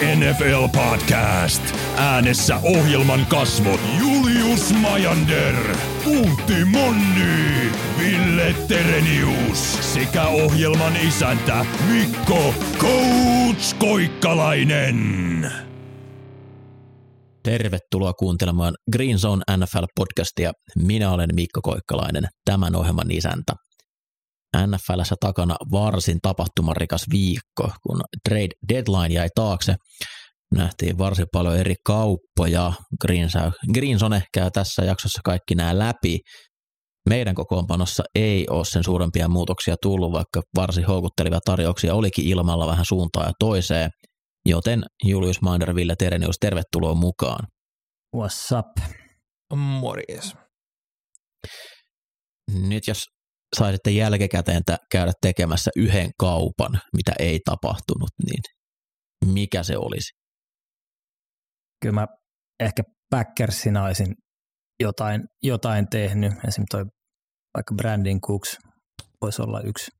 NFL podcast. Äänessä ohjelman kasvot Julius Majander, Puutti Monni, Ville Terenius sekä ohjelman isäntä Mikko Coach Koikkalainen. Tervetuloa kuuntelemaan Green Zone NFL-podcastia. Minä olen Mikko Koikkalainen, tämän ohjelman isäntä. NFLssä takana varsin tapahtumarikas viikko, kun trade deadline jäi taakse. Nähtiin varsin paljon eri kauppoja. Greenzone käy tässä jaksossa kaikki nämä läpi. Meidän kokoonpanossa ei ole sen suurempia muutoksia tullut, vaikka varsin houkuttelevia tarjouksia olikin ilmalla vähän suuntaan ja toiseen. Joten Julius Minder, Ville Terenius, tervetuloa mukaan. What's up? Morjes. Nyt jos saisitte jälkikäteen käydä tekemässä yhden kaupan, mitä ei tapahtunut, niin mikä se olisi? Kyllä mä ehkä Packersina olisin jotain, jotain tehnyt. Esimerkiksi toi vaikka Brandon Cooks voisi olla yksi.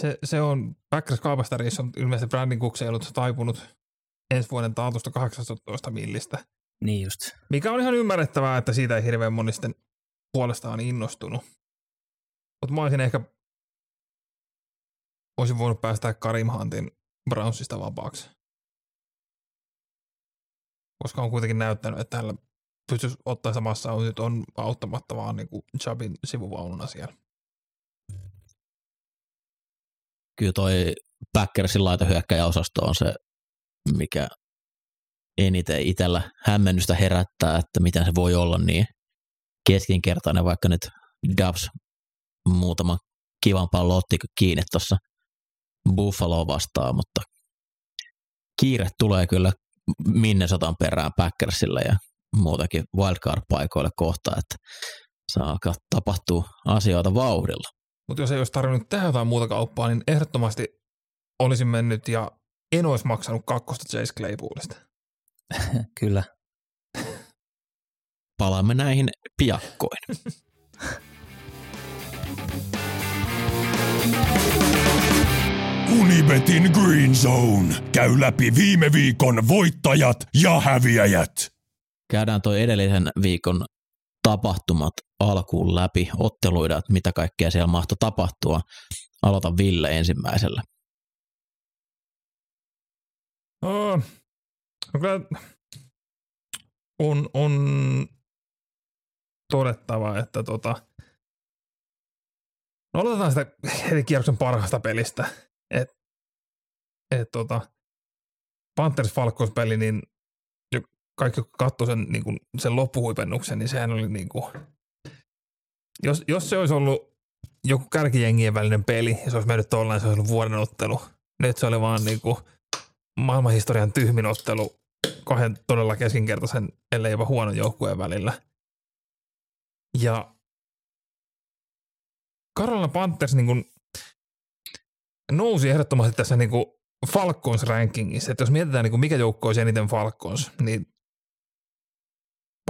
Se, se on Packers kaupasta on ilmeisesti Brandon Cooks ei ollut taipunut ensi vuoden taatusta 18 millistä. Niin just. Mikä on ihan ymmärrettävää, että siitä ei hirveän monisten puolestaan innostunut. Mutta mä olisin ehkä, olisin voinut päästää Karim Huntin Brownsista vapaaksi. Koska on kuitenkin näyttänyt, että hänellä pystyisi ottaa samassa on nyt on auttamatta vaan niin kuin Chabin sivuvaununa siellä. Kyllä toi Packersin laitohyökkäjäosasto on se, mikä eniten itsellä hämmennystä herättää, että miten se voi olla niin keskinkertainen, vaikka nyt Dubs muutama kivan pallon otti kiinni tuossa Buffalo vastaan, mutta kiire tulee kyllä minne sotan perään Packersille ja muutakin wildcard-paikoille kohta, että saa alkaa tapahtuu asioita vauhdilla. Mutta jos ei olisi tarvinnut tehdä jotain muuta kauppaa, niin ehdottomasti olisin mennyt ja en olisi maksanut kakkosta Chase Claypoolista. Kyllä. Palaamme näihin piakkoin. Unibetin Green Zone käy läpi viime viikon voittajat ja häviäjät. Käydään toi edellisen viikon tapahtumat alkuun läpi, otteluida, että mitä kaikkea siellä mahtoi tapahtua. Aloita Ville ensimmäisellä. Oh, okay. on, on todettava, että tota, no aloitetaan sitä heti kierroksen parhaasta pelistä. Et, et tota, Panthers Falcons peli, niin kaikki, katsoi sen, niin kuin, sen loppuhuipennuksen, niin sehän oli niin kuin, jos, jos se olisi ollut joku kärkijengien välinen peli, ja se olisi mennyt tollaan, se olisi ollut vuoden ottelu. Nyt se oli vaan niin kuin maailmanhistorian tyhmin ottelu kahden todella keskinkertaisen, ellei jopa huonon joukkueen välillä. Ja Carolina Panthers niin kuin nousi ehdottomasti tässä niin kuin Falcons rankingissa, että jos mietitään niin kuin mikä joukko olisi eniten Falcons, niin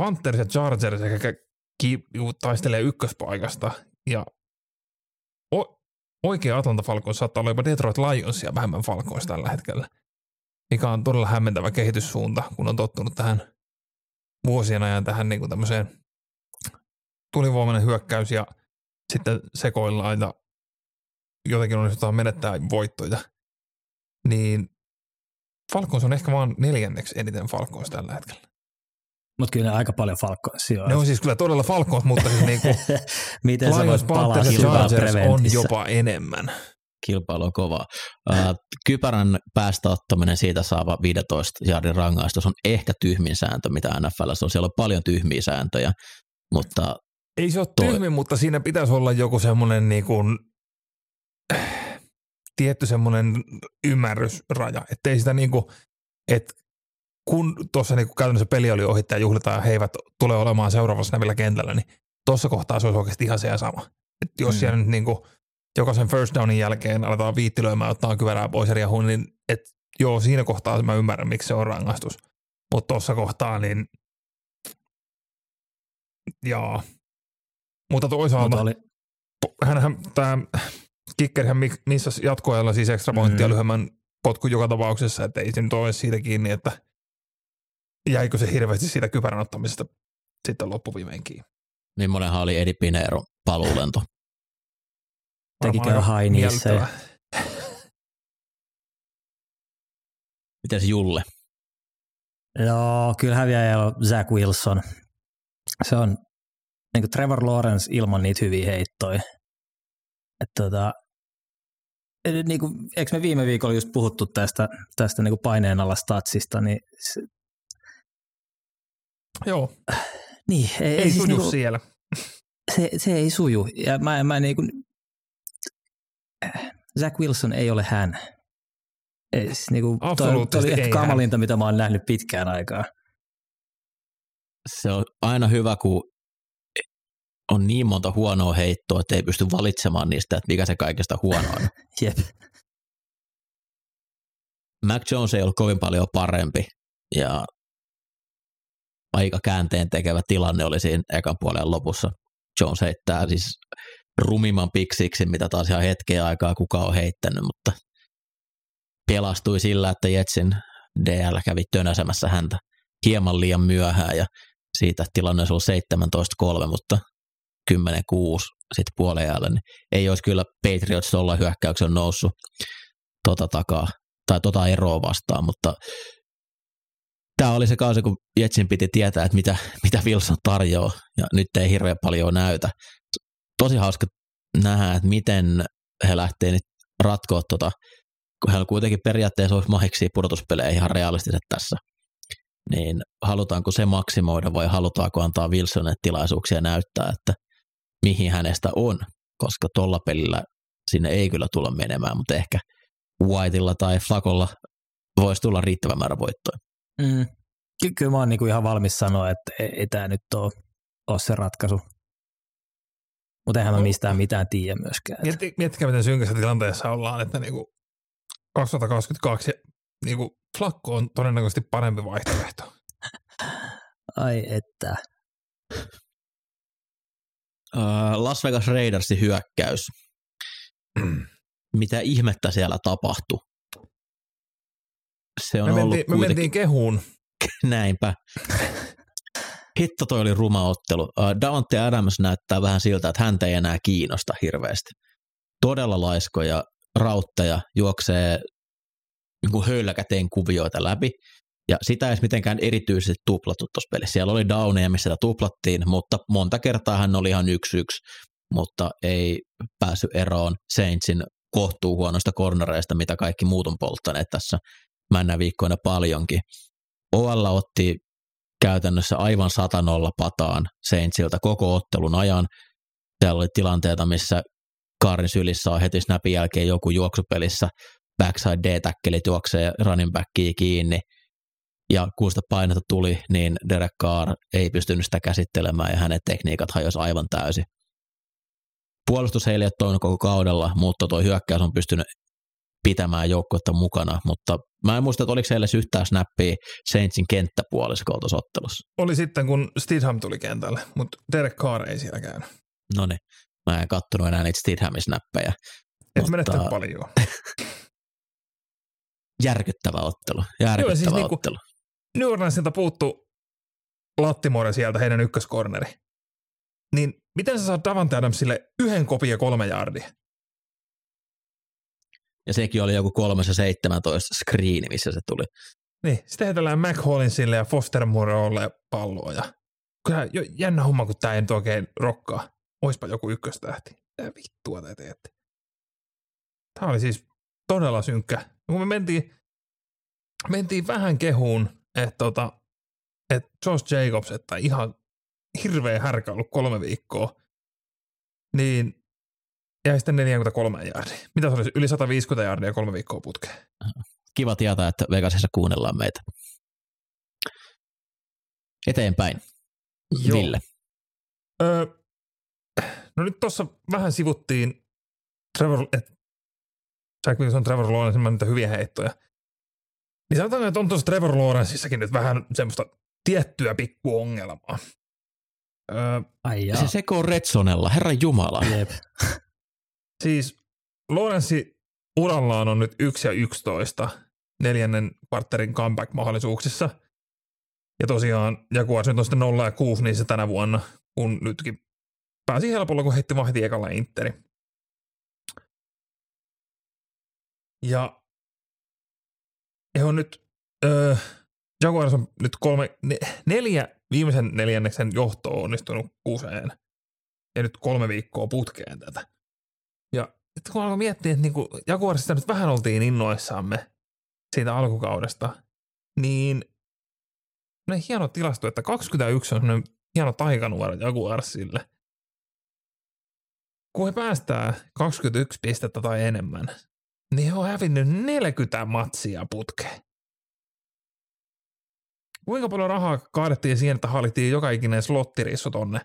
Panthers ja Chargers sekä taistelee ykköspaikasta. Ja o- oikea Atlanta Falcons saattaa olla jopa Detroit Lionsia vähemmän Falcons tällä hetkellä, mikä on todella hämmentävä kehityssuunta, kun on tottunut tähän vuosien ajan tähän niin kuin tämmöiseen tulivoimainen hyökkäys ja sitten sekoillaan ja jotenkin onnistutaan menettää voittoja, niin Falcons on ehkä vaan neljänneksi eniten Falcons tällä hetkellä. Mutta kyllä aika paljon Falconsia on. Ne on siis kyllä todella Falcons, mutta siis niinku Miten Lions, voit palaa Chargers on jopa enemmän. Kilpailu on kova. kypärän päästä ottaminen siitä saava 15 jardin rangaistus on ehkä tyhmin sääntö, mitä NFL on. Siellä on paljon tyhmiä sääntöjä, mutta... Ei se ole toi... tyhmin, mutta siinä pitäisi olla joku semmoinen niin kuin tietty semmoinen ymmärrysraja, että ei sitä niinku, että kun tuossa niinku käytännössä peli oli ohi ja juhlitaan ja he eivät tule olemaan seuraavassa nävillä kentällä, niin tuossa kohtaa se olisi oikeasti ihan se ja sama. Että jos mm. siellä nyt niinku jokaisen first downin jälkeen aletaan viittilöimään, ottaa kyvärää pois ja riehuun, niin et, joo, siinä kohtaa mä ymmärrän, miksi se on rangaistus. Mutta tuossa kohtaa, niin jaa. Mutta toisaalta, Mutta oli, hänhän, tämä kikkerihän missasi jatkoajalla siis ekstra pointtia mm. lyhyemmän potku joka tapauksessa, että ei se nyt ole siitä kiinni, että jäikö se hirveästi siitä kypärän ottamisesta sitten loppuviimeen kiinni. Mimmonenhan oli Edi Pinero paluulento? tekikö Hainiissa. ja- Mites Julle? Joo, kyllä häviäjä on Zach Wilson. Se on niin kuin Trevor Lawrence ilman niitä hyviä heittoja. Et tota, niin kuin, eikö me viime viikolla just puhuttu tästä, tästä niin kuin paineen alla statsista, niin se, Joo, niin, ei, ei, ei siis suju niin kuin, siellä. se, se ei suju. Ja mä, mä niin kuin, Zach Wilson ei ole hän. Ei, siis niin kuin, toi, toi oli ehkä kamalinta, mitä mä oon nähnyt pitkään aikaa. Se on aina hyvä, kun on niin monta huonoa heittoa, että ei pysty valitsemaan niistä, että mikä se kaikesta huono on. Jep. Mac Jones ei ollut kovin paljon parempi ja aika käänteen tekevä tilanne oli siinä ekan puolen lopussa. Jones heittää siis rumimman piksiksi, mitä taas ihan hetkeä aikaa kukaan on heittänyt, mutta pelastui sillä, että Jetsin DL kävi tönäsemässä häntä hieman liian myöhään ja siitä tilanne ollut 17-3, mutta 10-6 sitten puolen niin ei olisi kyllä Patriots tuolla hyökkäyksen noussut tota takaa tai tota eroa vastaan, mutta tämä oli se kausi, kun Jetsin piti tietää, että mitä, mitä Wilson tarjoaa, ja nyt ei hirveän paljon näytä. Tosi hauska nähdä, että miten he lähtee nyt ratkoa tota, kun heillä kuitenkin periaatteessa olisi mahiksi pudotuspelejä ihan realistisesti tässä. Niin halutaanko se maksimoida vai halutaanko antaa Wilsonille tilaisuuksia näyttää, että mihin hänestä on, koska tuolla pelillä sinne ei kyllä tulla menemään, mutta ehkä Whiteilla tai Flakolla voisi tulla riittävä määrä voittoja. Mm. Ky- kyllä mä oon niinku ihan valmis sanoa, että ei, ei tämä nyt ole, ole se ratkaisu. Mutta eihän mä mistään mitään tiedä myöskään. Et, Mietti, miettikää, miten synkässä tilanteessa ollaan, että niinku 2022 niinku Flakko on todennäköisesti parempi vaihtoehto. ai että. Las Vegas Raidersin hyökkäys. Mitä ihmettä siellä tapahtui? Se on Me ollut mentiin, me kuitenkin mentiin kehuun. näinpä. Hitto toi oli ruma ottelu. Uh, Davante Adams näyttää vähän siltä, että häntä ei enää kiinnosta hirveästi. Todella laiskoja rautteja juoksee niin höyläkäteen kuvioita läpi. Ja sitä ei edes mitenkään erityisesti tuplattu tuossa pelissä. Siellä oli downeja, missä sitä tuplattiin, mutta monta kertaa hän oli ihan yksi yksi, mutta ei päässyt eroon Saintsin kohtuu huonoista kornereista, mitä kaikki muut on polttaneet tässä männä viikkoina paljonkin. OL otti käytännössä aivan satanolla pataan Saintsilta koko ottelun ajan. Siellä oli tilanteita, missä Kaarin sylissä on heti snapin jälkeen joku juoksupelissä, backside D-täkkelit juoksee running backia kiinni, ja kun sitä painetta tuli, niin Derek Carr ei pystynyt sitä käsittelemään ja hänen tekniikat hajosi aivan täysin. Puolustus ei ole toiminut koko kaudella, mutta tuo hyökkäys on pystynyt pitämään joukkuetta mukana, mutta mä en muista, että oliko heille yhtään snappia Saintsin kenttäpuoliskolla tuossa ottelussa. Oli sitten, kun Stidham tuli kentälle, mutta Derek Carr ei siellä käynyt. No niin, mä en kattonut enää niitä Stidhamin snappeja. Et Mutta- menettänyt paljon. Järkyttävä ottelu, järkyttävä siis niinku- ottelu. New Orleansilta puuttu Lattimore sieltä heidän ykköskorneri. Niin miten sä saat Davante Adamsille yhden kopia kolme jardia? Ja sekin oli joku 317 screeni, missä se tuli. Niin, sitten heitellään Mac Hollinsille ja Foster Moreolle palloa. Ja kyllä jo jännä homma, kun tää ei nyt oikein rokkaa. Oispa joku ykköstähti. Mitä vittua te teette? Tää oli siis todella synkkä. Kun me mentiin, mentiin vähän kehuun, että tota, et Josh Jacobs, että ihan hirveä härkä ollut kolme viikkoa, niin jäi sitten 43 jardia. Mitä se olisi? Yli 150 jardia kolme viikkoa putkeen. Kiva tietää, että Vegasissa kuunnellaan meitä. Eteenpäin. Joo. Ville. Öö, no nyt tuossa vähän sivuttiin Trevor, että Jack Wilson, Trevor Lawrence, niitä hyviä heittoja. Niin sanotaan, että on tuossa Trevor Lawrenceissakin nyt vähän semmoista tiettyä pikkuongelmaa. Öö, Ai jaa. Se sekoo Redsonella, herran jumala. Jep. siis Lawrence urallaan on nyt 1 ja 11 neljännen partnerin comeback-mahdollisuuksissa. Ja tosiaan Jaguars nyt on sitten 0 ja 6 niissä tänä vuonna, kun nytkin pääsi helpolla, kun heitti vahti ekalla Interi. Ja he on nyt, öö, Jaguars on nyt kolme, ne, neljä viimeisen neljänneksen johto on onnistunut kuseen. Ja nyt kolme viikkoa putkeen tätä. Ja sitten kun alkoi miettiä, että niinku Jaguarsista nyt vähän oltiin innoissamme siitä alkukaudesta, niin ne hieno tilasto, että 21 on semmoinen hieno taikanuoro Jaguarsille. Kun he päästää 21 pistettä tai enemmän, niin he on hävinnyt 40 matsia putkeen. Kuinka paljon rahaa kaadettiin siihen, että hallittiin joka ikinen slottirissu tonne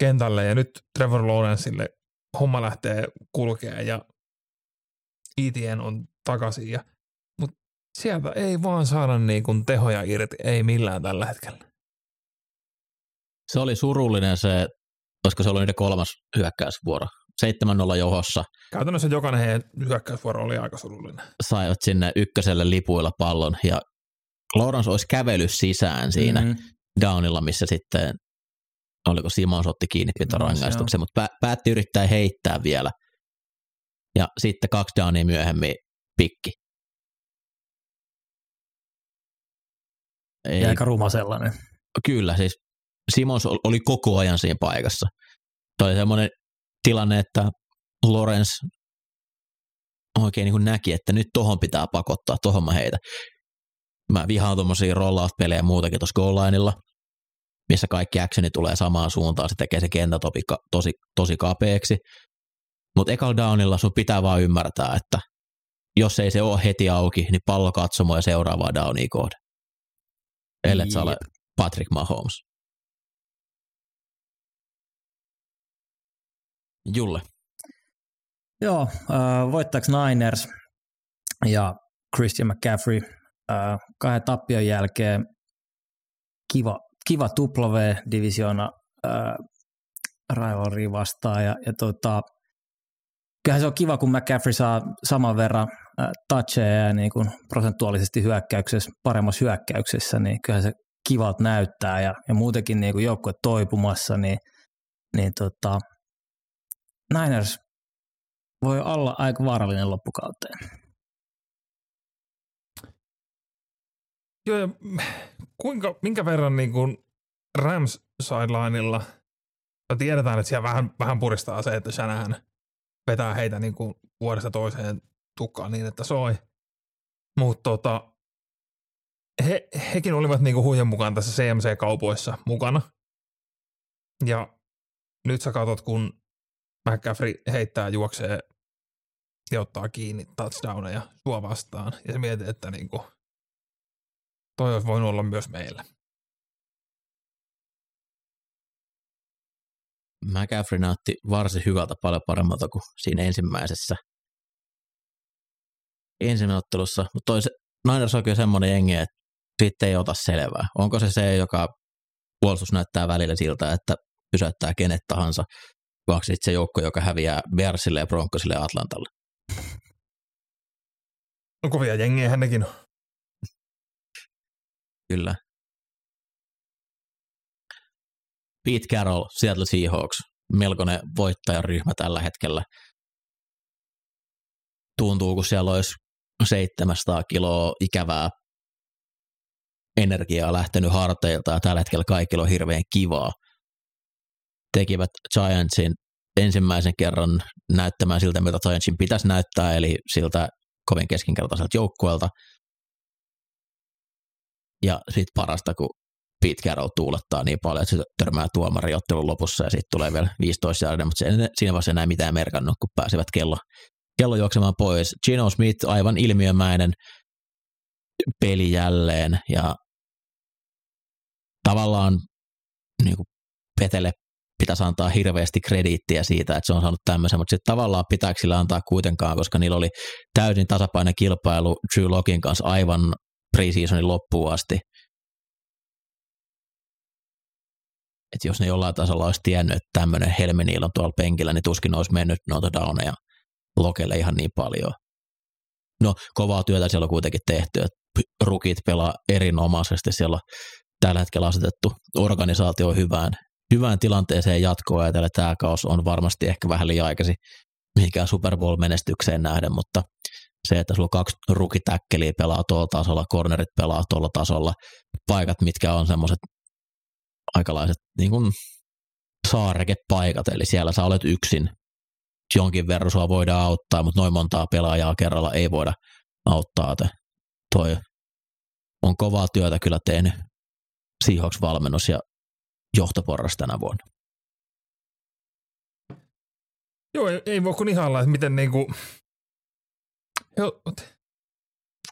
kentälle ja nyt Trevor Lawrenceille homma lähtee kulkea ja ETN on takaisin. Ja, mutta sieltä ei vaan saada niin kuin tehoja irti, ei millään tällä hetkellä. Se oli surullinen se, koska se oli niiden kolmas hyökkäysvuoro. 7-0 johossa. Käytännössä jokainen heidän hyökkäysvuoro oli aika surullinen. Saivat sinne ykköselle lipuilla pallon ja Lawrence olisi kävellyt sisään siinä Mhm. mm-hmm. downilla, missä sitten, oliko Simons otti kiinni rangaistuksen, mutta pä- päätti yrittää heittää vielä. Ja sitten kaksi downia myöhemmin pikki. Ei, Ja aika ruma sellainen. Kyllä, siis Simons ol- oli koko ajan siinä paikassa. Tuo oli semmoinen tilanne, että Lorenz oikein niin kuin näki, että nyt tohon pitää pakottaa, tohon mä heitä. Mä vihaan tuommoisia rollout-pelejä muutakin tuossa goal missä kaikki actioni tulee samaan suuntaan, se tekee se kenttä tosi, tosi, kapeaksi. Mutta ekalla downilla sun pitää vaan ymmärtää, että jos ei se ole heti auki, niin pallo katsomo ja seuraavaa downia kohde. Ellet sä ole. Patrick Mahomes. Julle. Joo, äh, voittaako Niners ja Christian McCaffrey äh, kahden tappion jälkeen kiva, kiva W-divisioona äh, rivalry vastaan ja, ja tota, kyllähän se on kiva, kun McCaffrey saa saman verran äh, toucheja ja niin kuin prosentuaalisesti hyökkäyksessä, paremmassa hyökkäyksessä, niin kyllähän se kivat näyttää ja, ja muutenkin niin kuin joukkue toipumassa, niin, niin tota, Niners voi olla aika vaarallinen loppukauteen. Joo, ja kuinka, minkä verran niin kuin Rams sidelineilla, no tiedetään, että siellä vähän, vähän puristaa se, että Shanahan vetää heitä niin kuin vuodesta toiseen tukkaan niin, että soi. Mutta tota, he, hekin olivat niin kuin huijan mukaan tässä CMC-kaupoissa mukana. Ja nyt sä katsot, kun McCaffrey heittää, juoksee ja ottaa kiinni touchdowneja sua vastaan. Ja sä mietit, että niin kuin, toi olisi voinut olla myös meillä. McCaffrey näytti varsin hyvältä paljon paremmalta kuin siinä ensimmäisessä ensimmäisessä ottelussa, mutta toise, Niners on kyllä semmoinen jengi, että sitten ei ota selvää. Onko se se, joka puolustus näyttää välillä siltä, että pysäyttää kenet tahansa, onko sitten se joukko, joka häviää Bearsille ja Broncosille ja Atlantalle? No kovia jengejä hännekin on. Kyllä. Pete Carroll, Seattle Seahawks, melkoinen voittajaryhmä tällä hetkellä. Tuntuu, kun siellä olisi 700 kiloa ikävää energiaa lähtenyt harteilta ja tällä hetkellä kaikilla on hirveän kivaa. Tekivät Giantsin ensimmäisen kerran näyttämään siltä, mitä Giantsin pitäisi näyttää, eli siltä kovin keskinkertaiselta joukkueelta. Ja sitten parasta, kun Pete Carroll tuulettaa niin paljon, että se törmää tuomari ottelun lopussa ja sitten tulee vielä 15 jardia, mutta se, siinä vaiheessa enää mitään merkannut, kun pääsivät kello, kello juoksemaan pois. Gino Smith aivan ilmiömäinen peli jälleen ja tavallaan niin kuin Petele pitäisi antaa hirveästi krediittiä siitä, että se on saanut tämmöisen, mutta sitten tavallaan pitääkö sillä antaa kuitenkaan, koska niillä oli täysin tasapainoinen kilpailu Drew Lockin kanssa aivan preseasonin loppuun asti. Että jos ne jollain tasolla olisi tiennyt, että tämmöinen Helmeniillä on tuolla penkillä, niin tuskin olisi mennyt noita downeja Lokelle ihan niin paljon. No, kovaa työtä siellä on kuitenkin tehty, että rukit pelaa erinomaisesti. Siellä on tällä hetkellä asetettu organisaatio hyvään, hyvään tilanteeseen jatkoa ja tämä kaus on varmasti ehkä vähän liian aikaisin mihinkään Super Bowl-menestykseen nähden, mutta se, että sulla on kaksi rukitäkkeliä pelaa tuolla tasolla, cornerit pelaa tuolla tasolla, paikat, mitkä on semmoiset aikalaiset niin kuin saarekepaikat, eli siellä sä olet yksin, jonkin verran sua voidaan auttaa, mutta noin montaa pelaajaa kerralla ei voida auttaa. Te. Toi on kovaa työtä kyllä tehnyt Seahawks-valmennus ja johtoporras tänä vuonna. Joo, ei, ei voi kun ihailla, että miten niinku,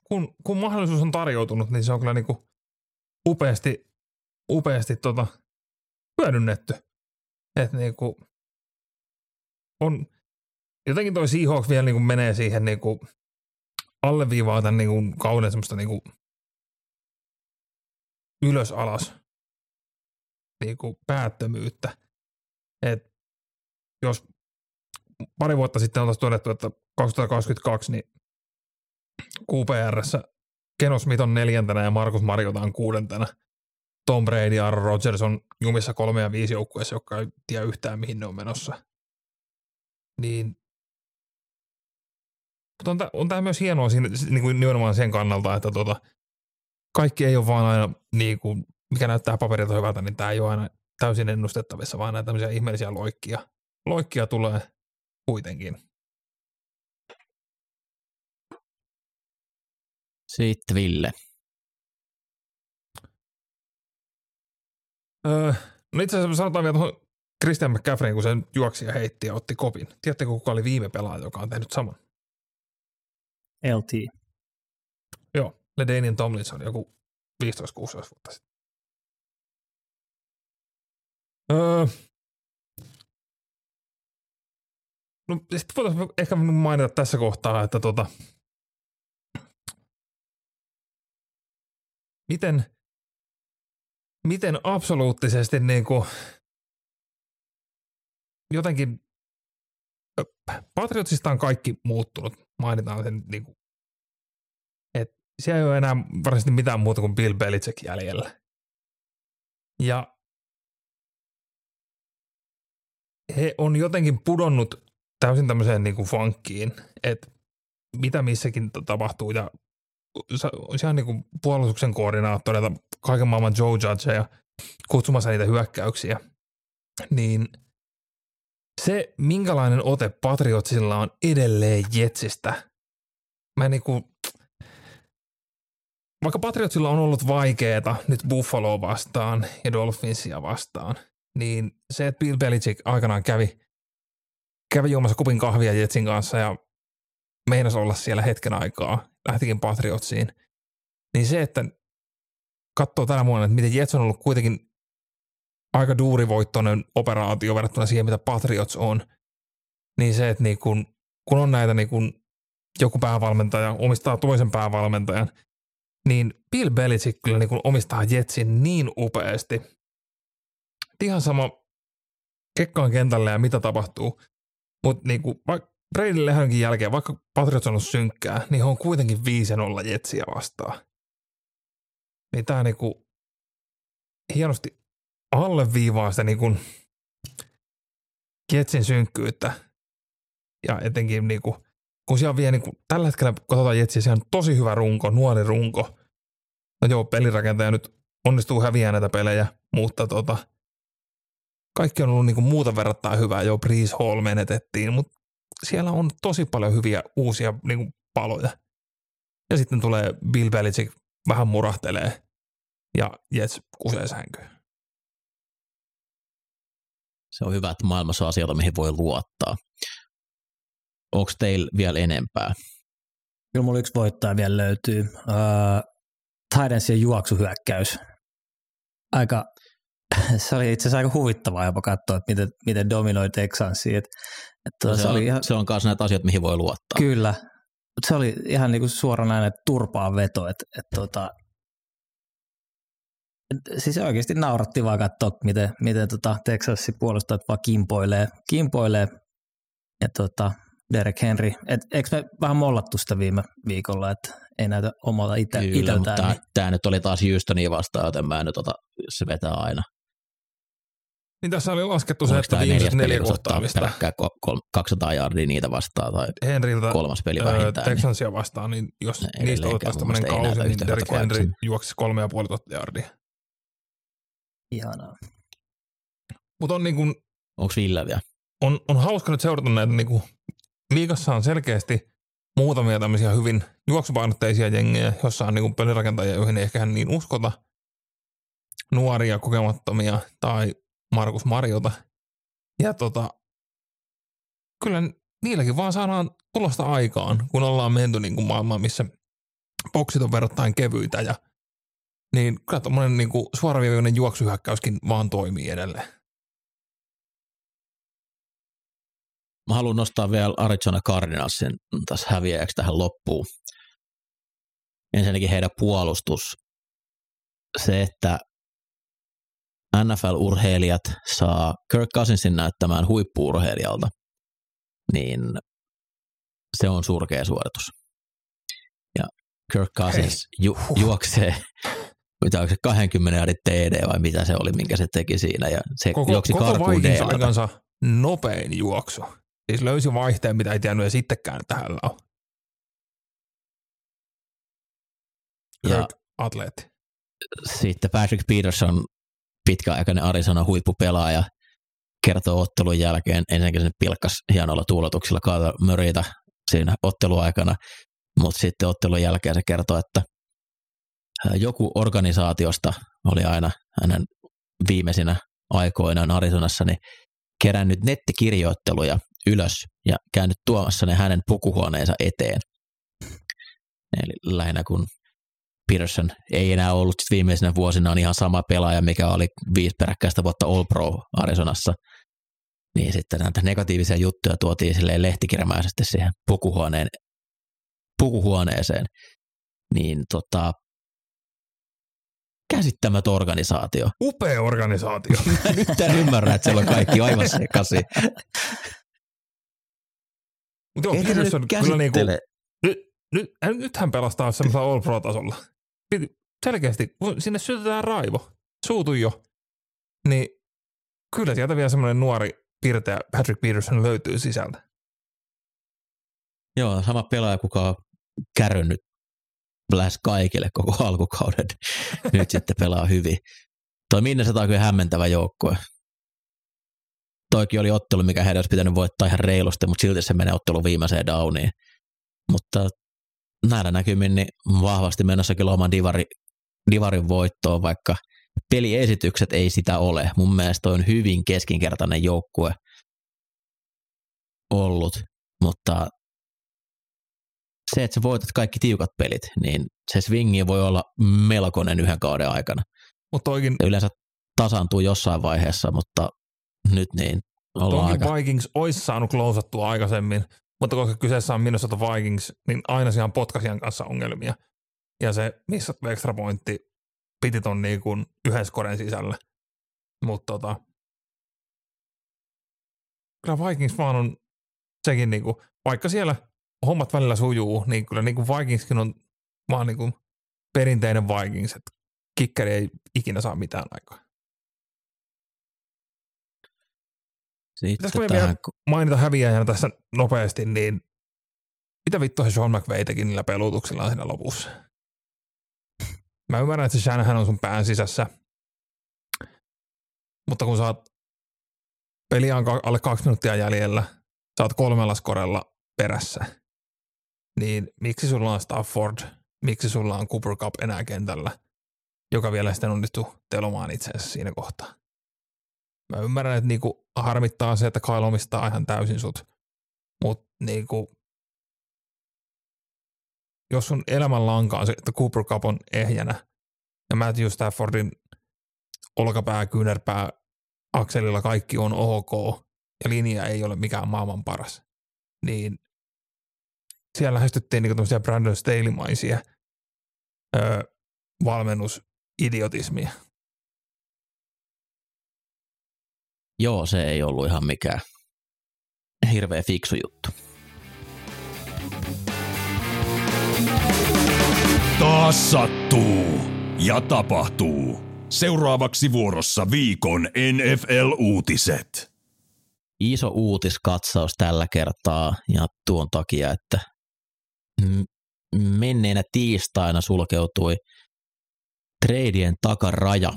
kun, kun mahdollisuus on tarjoutunut, niin se on kyllä niinku upeasti, upeasti tota, hyödynnetty. Että niinku, on, jotenkin toi Seahawks vielä niinku menee siihen niinku, alleviivaa tämän niinku kauden semmoista niinku ylös alas niinku päättömyyttä. Et jos pari vuotta sitten oltaisiin todettu, että 2022 niin QPRssä Keno Smith on neljäntenä ja Markus Mariota on kuudentena. Tom Brady ja Aaron Rodgers on jumissa kolme ja viisi joukkueessa, jotka ei tiedä yhtään mihin ne on menossa. Niin mutta on, tämä, on tämä myös hienoa siinä, niin kuin nimenomaan sen kannalta, että tota, kaikki ei ole vaan aina niin kuin, mikä näyttää paperilta hyvältä, niin tämä ei ole aina täysin ennustettavissa, vaan näitä tämmöisiä ihmeellisiä loikkia. Loikkia tulee kuitenkin. Sitten Ville. Öö, no itse asiassa sanotaan vielä tuohon Christian McCaffreyin, kun sen juoksi ja heitti ja otti kopin. Tiedättekö, kuka oli viime pelaaja, joka on tehnyt saman? LT. Joo, Ledanian Tomlinson joku 15-16 vuotta sitten. Öö, no sitten voitaisiin ehkä mainita tässä kohtaa, että tota, miten, miten absoluuttisesti niin kuin, jotenkin Patriotsista on kaikki muuttunut, mainitaan sen niin kuin, että siellä ei ole enää varsinaisesti mitään muuta kuin Bill Belichick jäljellä. Ja he on jotenkin pudonnut täysin tämmöiseen niin kuin funkkiin, että mitä missäkin tapahtuu. Ja ihan niin kuin puolustuksen koordinaattoreita, kaiken maailman Joe Judge ja kutsumassa niitä hyökkäyksiä, niin se, minkälainen ote Patriotsilla on edelleen Jetsistä, mä niin kuin, vaikka Patriotsilla on ollut vaikeeta nyt Buffaloa vastaan ja Dolphinsia vastaan, niin se, että Bill Belichick aikanaan kävi, kävi juomassa kupin kahvia Jetsin kanssa ja meinasi olla siellä hetken aikaa, lähtikin Patriotsiin, niin se, että katsoo tänä vuonna, että miten Jets on ollut kuitenkin aika duurivoittoinen operaatio verrattuna siihen, mitä Patriots on, niin se, että niin kun, kun on näitä niin kun joku päävalmentaja omistaa toisen päävalmentajan, niin Bill Belichick kyllä niin kun omistaa Jetsin niin upeasti. Ihan sama kekkaan kentälle ja mitä tapahtuu, mutta niin vaikka Bradyn lehonkin jälkeen, vaikka Patriots on ollut synkkää, niin on kuitenkin 5-0 Jetsiä vastaan. Niin tää niinku hienosti alleviivaa sitä niinku Jetsin synkkyyttä. Ja etenkin niinku, kun siellä vielä niinku, tällä hetkellä katsotaan Jetsiä, siellä on tosi hyvä runko, nuori runko. No joo, pelirakentaja nyt onnistuu häviämään näitä pelejä, mutta tota, kaikki on ollut niinku muuta verrattain hyvää. Joo, Breeze Hall menetettiin, mutta siellä on tosi paljon hyviä uusia niin kuin, paloja. Ja sitten tulee Bill Belichick vähän murahtelee ja Jets kusee sänkyyn. Se on hyvä, että maailmassa on asioita, mihin voi luottaa. Onko teillä vielä enempää? Kyllä mulla yksi voittaja vielä löytyy. Uh, Tidensin juoksuhyökkäys. Aika se oli itse asiassa aika huvittavaa jopa katsoa, että miten, miten dominoi Texansia. Et, et No se, se, on, oli ihan, se on myös näitä asioita, mihin voi luottaa. kyllä, Mut se oli ihan niinku suoranainen turpaan veto, että et tota, et siis oikeasti nauratti vaan katsoa, miten, miten tota Texasin puolustajat vaan kimpoilee, kimpoilee ja tota, Derek Henry, et eikö me vähän mollattu sitä viime viikolla, että ei näytä omalta ite, Kyllä, iteltään. mutta tämä, Niin, tämä nyt oli taas Houstonia vastaan, joten mä en nyt ota, se vetää aina. Niin tässä oli laskettu se, että viimeiset neljä kohtaamista peräkkäin ko- kol- 200 jardia niitä vastaan tai Henryltä kolmas peli öö, vähintään. niin Texansia vastaan, niin jos Ne niistä otettaisiin tämmöinen kausi, niin kuin Henry aikaisemmin. juoksi kolme ja puoli tuhatta jardia. ihanaa. Mutta on, niin kuin, Onko Ville vielä? on, on hauska nyt seurata näitä, niin kuin, liigassa on selkeästi muutamia tämmöisiä hyvin juoksupainotteisia jengejä, jossa on niin kuin pelirakentajia, joihin ei ehkä niin uskota, nuoria, kokemattomia tai Markus Marjota. Ja tota, kyllä niilläkin vaan saadaan tulosta aikaan, kun ollaan menty niin kuin maailmaan, missä boksit on verrattain kevyitä ja niin kyllä tuommoinen niin suoraviivainen juoksuhyökkäyskin vaan toimii edelleen. Mä haluan nostaa vielä Arizona Cardinalsin tässä häviäjäksi tähän loppuun. Ensinnäkin heidän puolustus. Se, että NFL-urheilijat saa Kirk Cousinsin näyttämään huippuurheilijalta, niin se on surkea suoritus. Ja Kirk Cousins ju- juoksee, mitä onko se 20 yardin TD vai mitä se oli, minkä se teki siinä. Ja se Koko, juoksi koko aikansa nopein juoksu. Siis löysi vaihteen, mitä ei tiennyt ja sittenkään, hänellä on. Ja Kirk atleetti. sitten Patrick Peterson, pitkäaikainen Arizona huippupelaaja, kertoo ottelun jälkeen, ensinnäkin sen pilkkas hienolla tuuletuksella Kyler Murrayta siinä otteluaikana, mutta sitten ottelun jälkeen se kertoo, että joku organisaatiosta oli aina hänen viimeisinä aikoinaan Arizonassa niin kerännyt nettikirjoitteluja ylös ja käynyt tuomassa ne hänen pukuhuoneensa eteen. Eli lähinnä kun Peterson ei enää ollut sit viimeisenä vuosina on ihan sama pelaaja, mikä oli viisi peräkkäistä vuotta All Pro Arizonassa. Niin sitten näitä negatiivisia juttuja tuotiin silleen lehtikirjamäisesti siihen pukuhuoneen, pukuhuoneeseen. Niin tota, käsittämätön organisaatio. Upea organisaatio. Nyt en ymmärrä, että siellä on kaikki aivan sekaisin. Mutta joo, Peterson kyllä niinku, nyt, nyt, hän- nyt hän pelastaa semmoisella All Pro-tasolla. Selkeästi, kun sinne syötetään raivo, suutu jo, niin kyllä sieltä vielä semmoinen nuori pirteä Patrick Peterson löytyy sisältä. Joo, sama pelaaja, kuka on kärrynyt lähes kaikille koko alkukauden. Nyt sitten pelaa hyvin. Toi Minnesota on kyllä hämmentävä joukkue. Toikin oli ottelu, mikä heidän olisi pitänyt voittaa ihan reilusti, mutta silti se menee ottelu viimeiseen downiin. Mutta näillä näkymin niin vahvasti menossa kyllä oman divari, divarin voittoon, vaikka peliesitykset ei sitä ole. Mun mielestä toi on hyvin keskinkertainen joukkue ollut, mutta se, että sä voitat kaikki tiukat pelit, niin se swingi voi olla melkoinen yhden kauden aikana. Mutta toikin, yleensä tasaantuu jossain vaiheessa, mutta nyt niin ollaan aika... Vikings olisi saanut klousattua aikaisemmin, mutta koska kyseessä on Minnesota Vikings, niin aina siellä on potkasijan kanssa ongelmia. Ja se missattu extra pointti piti ton niin kuin yhden skoren sisällä. Mutta tota, kyllä Vikings vaan on sekin niin kuin, vaikka siellä hommat välillä sujuu, niin kyllä niin kuin Vikingskin on vaan niin kuin perinteinen Vikings, että kikkeri ei ikinä saa mitään aikaa. Sitten meidän tähän, mainita häviäjänä tässä nopeasti, niin mitä vittua se Sean McVay teki niillä pelutuksillaan siinä lopussa? Mä ymmärrän, että se Shanahan on sun pään sisässä, mutta kun saat peliä on alle kaksi minuuttia jäljellä, saat kolmella skorella perässä, niin miksi sulla on Stafford, miksi sulla on Cooper Cup enää kentällä, joka vielä sitten onnistuu telomaan itseensä siinä kohtaa? Mä ymmärrän, että niinku harmittaa se, että Kyle omistaa ihan täysin sut, mutta niinku, jos sun elämän lanka on se, että Cooper Cup on ehjänä ja Matthew Staffordin olkapää, kyynärpää, akselilla kaikki on ok ja linja ei ole mikään maailman paras, niin siellä lähestyttiin niin tämmöisiä Brandon Staley-maisia öö, valmennusidiotismia. Joo, se ei ollut ihan mikään hirveä fiksu juttu. Taas sattuu ja tapahtuu. Seuraavaksi vuorossa viikon NFL-uutiset. Iso uutiskatsaus tällä kertaa ja tuon takia, että menneenä tiistaina sulkeutui treidien takaraja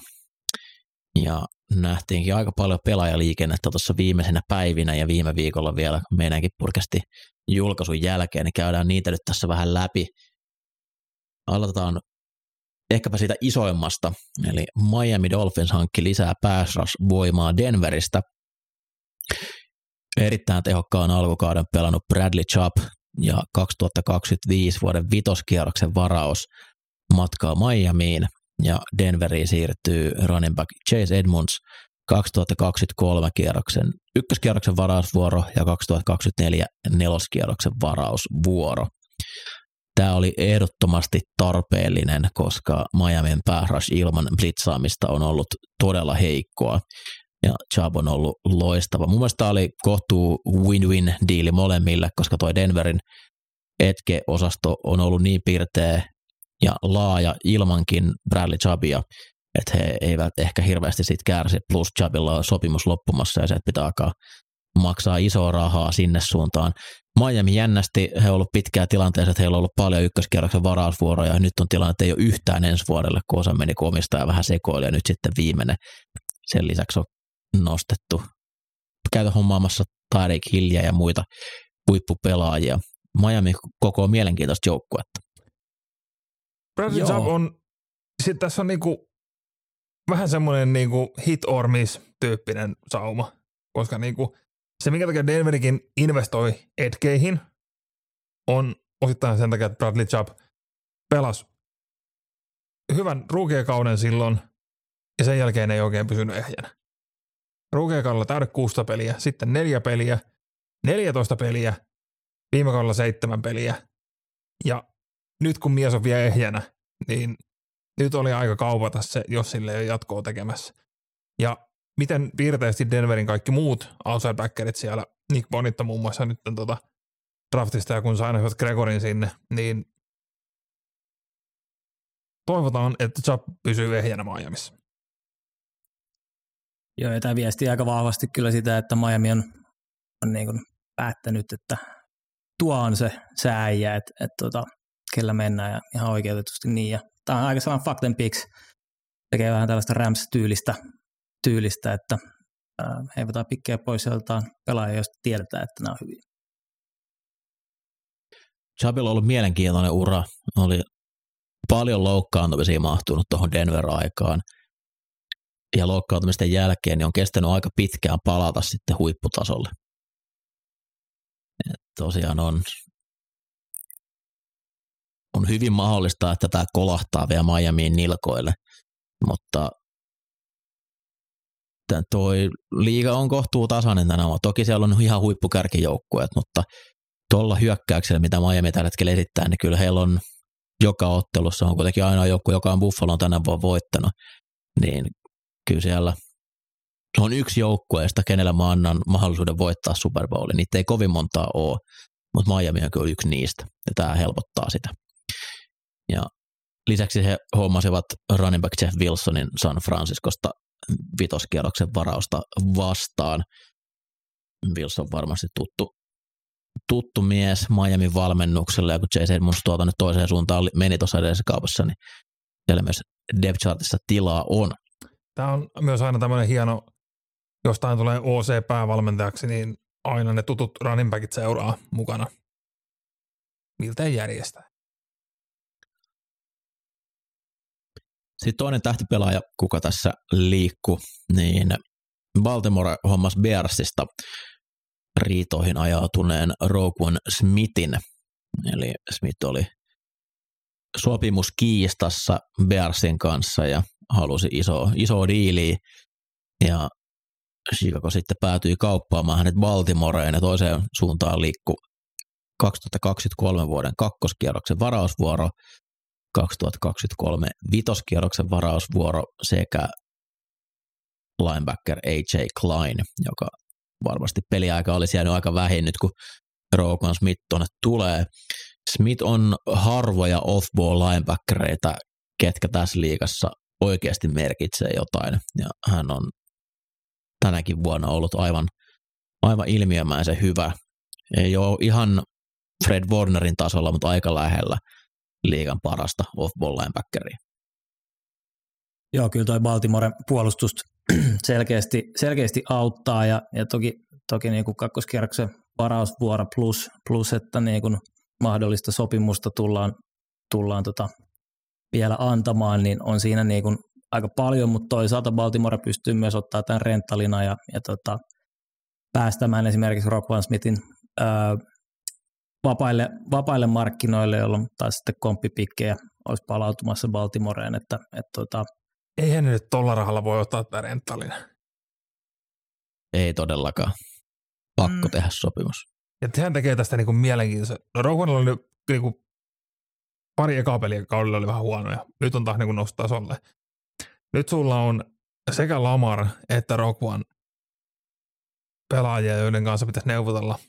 ja nähtiinkin aika paljon pelaajaliikennettä tuossa viimeisenä päivinä ja viime viikolla vielä meidänkin purkasti julkaisun jälkeen, niin käydään niitä nyt tässä vähän läpi. Aloitetaan ehkäpä siitä isoimmasta, eli Miami Dolphins hankki lisää pass voimaa Denveristä. Erittäin tehokkaan alkukauden pelannut Bradley Chubb ja 2025 vuoden vitoskierroksen varaus matkaa Miamiin ja Denveriin siirtyy running back Chase Edmonds 2023 kierroksen ykköskierroksen varausvuoro ja 2024 neloskierroksen varausvuoro. Tämä oli ehdottomasti tarpeellinen, koska Miamin päärush ilman blitzaamista on ollut todella heikkoa ja Chubb on ollut loistava. Mun mielestä tämä oli kohtuu win-win diili molemmille, koska toi Denverin etke-osasto on ollut niin pirteä ja laaja ilmankin Bradley Chubbia, että he eivät ehkä hirveästi siitä kärsi, plus Chubbilla on sopimus loppumassa ja se, että pitää alkaa maksaa isoa rahaa sinne suuntaan. Miami jännästi, he ovat ollut pitkään tilanteessa, että heillä on ollut paljon ykköskierroksen varausvuoroja, ja nyt on tilanne, että ei ole yhtään ensi vuodelle, kun osa meni kun omistaja vähän sekoili, ja nyt sitten viimeinen. Sen lisäksi on nostettu. Käytä hommaamassa Tyreek Hillia ja muita huippupelaajia. Miami koko mielenkiintoista joukkuetta. Bradley Chubb on, sit tässä on niinku vähän semmoinen niinku hit or miss tyyppinen sauma, koska niinku se, minkä takia Denverikin investoi etkeihin, on osittain sen takia, että Bradley Chubb pelasi hyvän ruukiekauden silloin, ja sen jälkeen ei oikein pysynyt ehjänä. Ruukiekaudella täydet kuusta peliä, sitten neljä peliä, 14 peliä, viime kaudella seitsemän peliä, ja nyt kun mies on vielä ehjänä, niin nyt oli aika kaupata se, jos sille ei ole jatkoa tekemässä. Ja miten piirteisesti Denverin kaikki muut outside backerit siellä, Nick Bonitta muun muassa nyt tota draftista ja kun sainoivat Gregorin sinne, niin toivotaan, että Chubb pysyy ehjänä Miamiissa. Joo, ja tämä viesti aika vahvasti kyllä sitä, että Miami on, on niin kuin päättänyt, että tuo on se, se äijä, että, että tota, kellä mennään ja ihan oikeutetusti niin. Ja tämä on aika sellainen fact and picks, tekee vähän tällaista Rams-tyylistä, tyylistä, että he eivät pikkejä pois joltain pelaajia, joista tiedetään, että nämä on hyviä. Chabilla on ollut mielenkiintoinen ura. Oli paljon loukkaantumisia mahtunut tuohon Denver-aikaan. Ja loukkaantumisten jälkeen niin on kestänyt aika pitkään palata sitten huipputasolle. Et tosiaan on on hyvin mahdollista, että tämä kolahtaa vielä Miamiin nilkoille, mutta toi liiga on kohtuu tasainen tänä vuonna. Toki siellä on ihan huippukärkijoukkueet, mutta tuolla hyökkäyksellä, mitä Miami tällä hetkellä esittää, niin kyllä heillä on joka ottelussa, on kuitenkin ainoa joukkue, joka on Buffalon tänä vuonna voittanut, niin kyllä siellä on yksi joukkueesta, kenellä mä annan mahdollisuuden voittaa Super Bowlin. Niitä ei kovin montaa ole, mutta Miami on kyllä yksi niistä, ja tämä helpottaa sitä. Ja lisäksi he hommasivat running back Jeff Wilsonin San Franciscosta vitoskierroksen varausta vastaan. Wilson varmasti tuttu, tuttu mies Miamin valmennukselle, ja kun Chase Edmonds tuolta nyt toiseen suuntaan meni tuossa edellisessä kaupassa, niin siellä myös depth chartissa tilaa on. Tämä on myös aina tämmöinen hieno, jostain tulee OC-päävalmentajaksi, niin aina ne tutut running backit seuraa mukana. Miltä järjestää. Sitten toinen tähtipelaaja, kuka tässä liikkuu, niin Baltimore hommas Bearsista riitoihin ajautuneen Roquan Smithin. Eli Smith oli sopimuskiistassa Bearsin kanssa ja halusi iso, iso diiliä ja Chicago sitten päätyi kauppaamaan hänet Baltimoreen ja toiseen suuntaan liikku 2023 vuoden kakkoskierroksen varausvuoro, 2023 vitoskierroksen varausvuoro sekä linebacker AJ Klein, joka varmasti peliaika olisi jäänyt aika vähin nyt, kun Rogan Smith tuonne tulee. Smith on harvoja off-ball linebackereita, ketkä tässä liigassa oikeasti merkitsee jotain, ja hän on tänäkin vuonna ollut aivan, aivan ilmiömäisen hyvä. Ei ole ihan Fred Warnerin tasolla, mutta aika lähellä liigan parasta off-ball linebackeria. Joo, kyllä toi Baltimore puolustus selkeästi, selkeästi auttaa ja, ja toki, toki niin kuin kakkoskierroksen varausvuoro plus, plus että niin kuin mahdollista sopimusta tullaan, tullaan tota vielä antamaan, niin on siinä niin kuin aika paljon, mutta toisaalta Baltimore pystyy myös ottaa tämän rentalina ja, ja tota, päästämään esimerkiksi Rockwan Smithin ää, vapaille, vapaille markkinoille, jolloin taas sitten komppipikkejä olisi palautumassa Baltimoreen, että, että tota, Eihän nyt tuolla rahalla voi ottaa tätä rentalina. Ei todellakaan. Pakko Mm. tehdä sopimus. Ja sehän tekee tästä niinku mielenkiintoista. No Rowanilla oli niinku pari ekaa peliä kaudella oli vähän huonoja. Nyt on taas niinku noussut tasolle. Nyt sulla on sekä Lamar että Rockwan pelaajia, joiden kanssa pitäisi neuvotella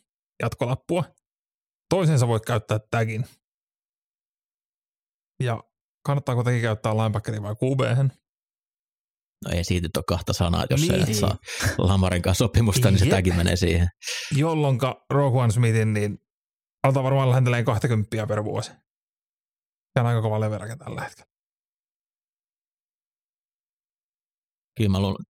jatkolappua. Toisensa voit käyttää tagin. Ja kannattaako tagi käyttää linebackerin vai QB? No ei siitä nyt ole kahta sanaa, että jos Niin. se saa Lamarin kanssa sopimusta, niin se tämäkin menee siihen. Jolloin Rogue One Smithin, niin altaa varmaan lähentelee 20 per vuosi. Se on aika kova leveräkä tällä hetkellä. Kyllä mä luulen,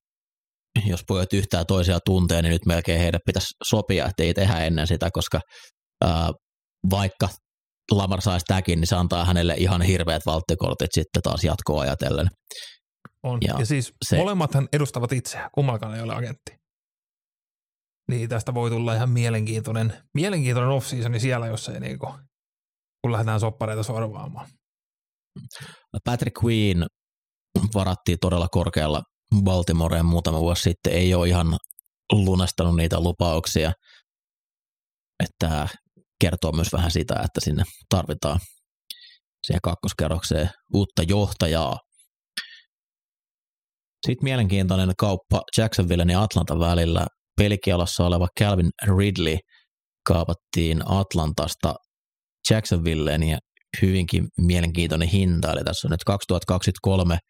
jos pojat yhtään toisia tuntee, niin nyt melkein heidän pitäisi sopia, että ei tehdä ennen sitä, koska ää, vaikka Lamar saisi täkin, niin se antaa hänelle ihan hirveät valttikortit sitten taas jatkoa ajatellen. On. Ja Ja, siis se- molemmathan edustavat itseään, kummallakaan ei ole agentti. Niin tästä voi tulla ihan mielenkiintoinen, mielenkiintoinen off-seasoni siellä, jos ei niinku, kun lähdetään soppareita sorvaamaan. Patrick Queen varattiin todella korkealla Baltimoreen muutama vuosi sitten, ei ole ihan lunastanut niitä lupauksia. Että kertoo myös vähän sitä, että sinne tarvitaan siihen kakkoskerrokseen uutta johtajaa. Sitten mielenkiintoinen kauppa Jacksonvillen ja Atlantan välillä. Pelikialossa oleva Calvin Ridley kaapattiin Atlantasta Jacksonvilleen ja hyvinkin mielenkiintoinen hinta. Eli tässä on nyt 2023 ää,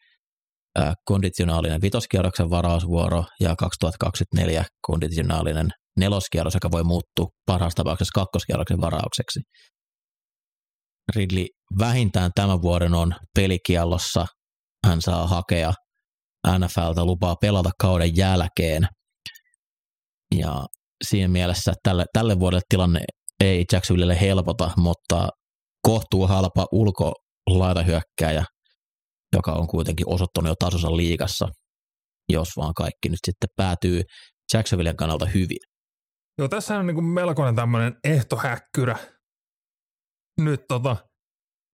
konditionaalinen vitoskierroksen varausvuoro ja 2024 konditionaalinen neloskierros, joka voi muuttua parhaassa tapauksessa kakkoskierroksen varaukseksi. Ridley vähintään tämän vuoden on pelikiellossa. Hän saa hakea NFLtä lupaa pelata kauden jälkeen. Ja siinä mielessä tälle, tälle vuodelle tilanne ei Jacksonvillelle helpota, mutta kohtuu halpa ulkolaitahyökkääjä, joka on kuitenkin osoittanut jo tasonsa liigassa, jos vaan kaikki nyt sitten päätyy Jacksonvillen kannalta hyvin. Joo, tässä on niinku melkoinen tämmöinen ehtohäkkyrä nyt tota,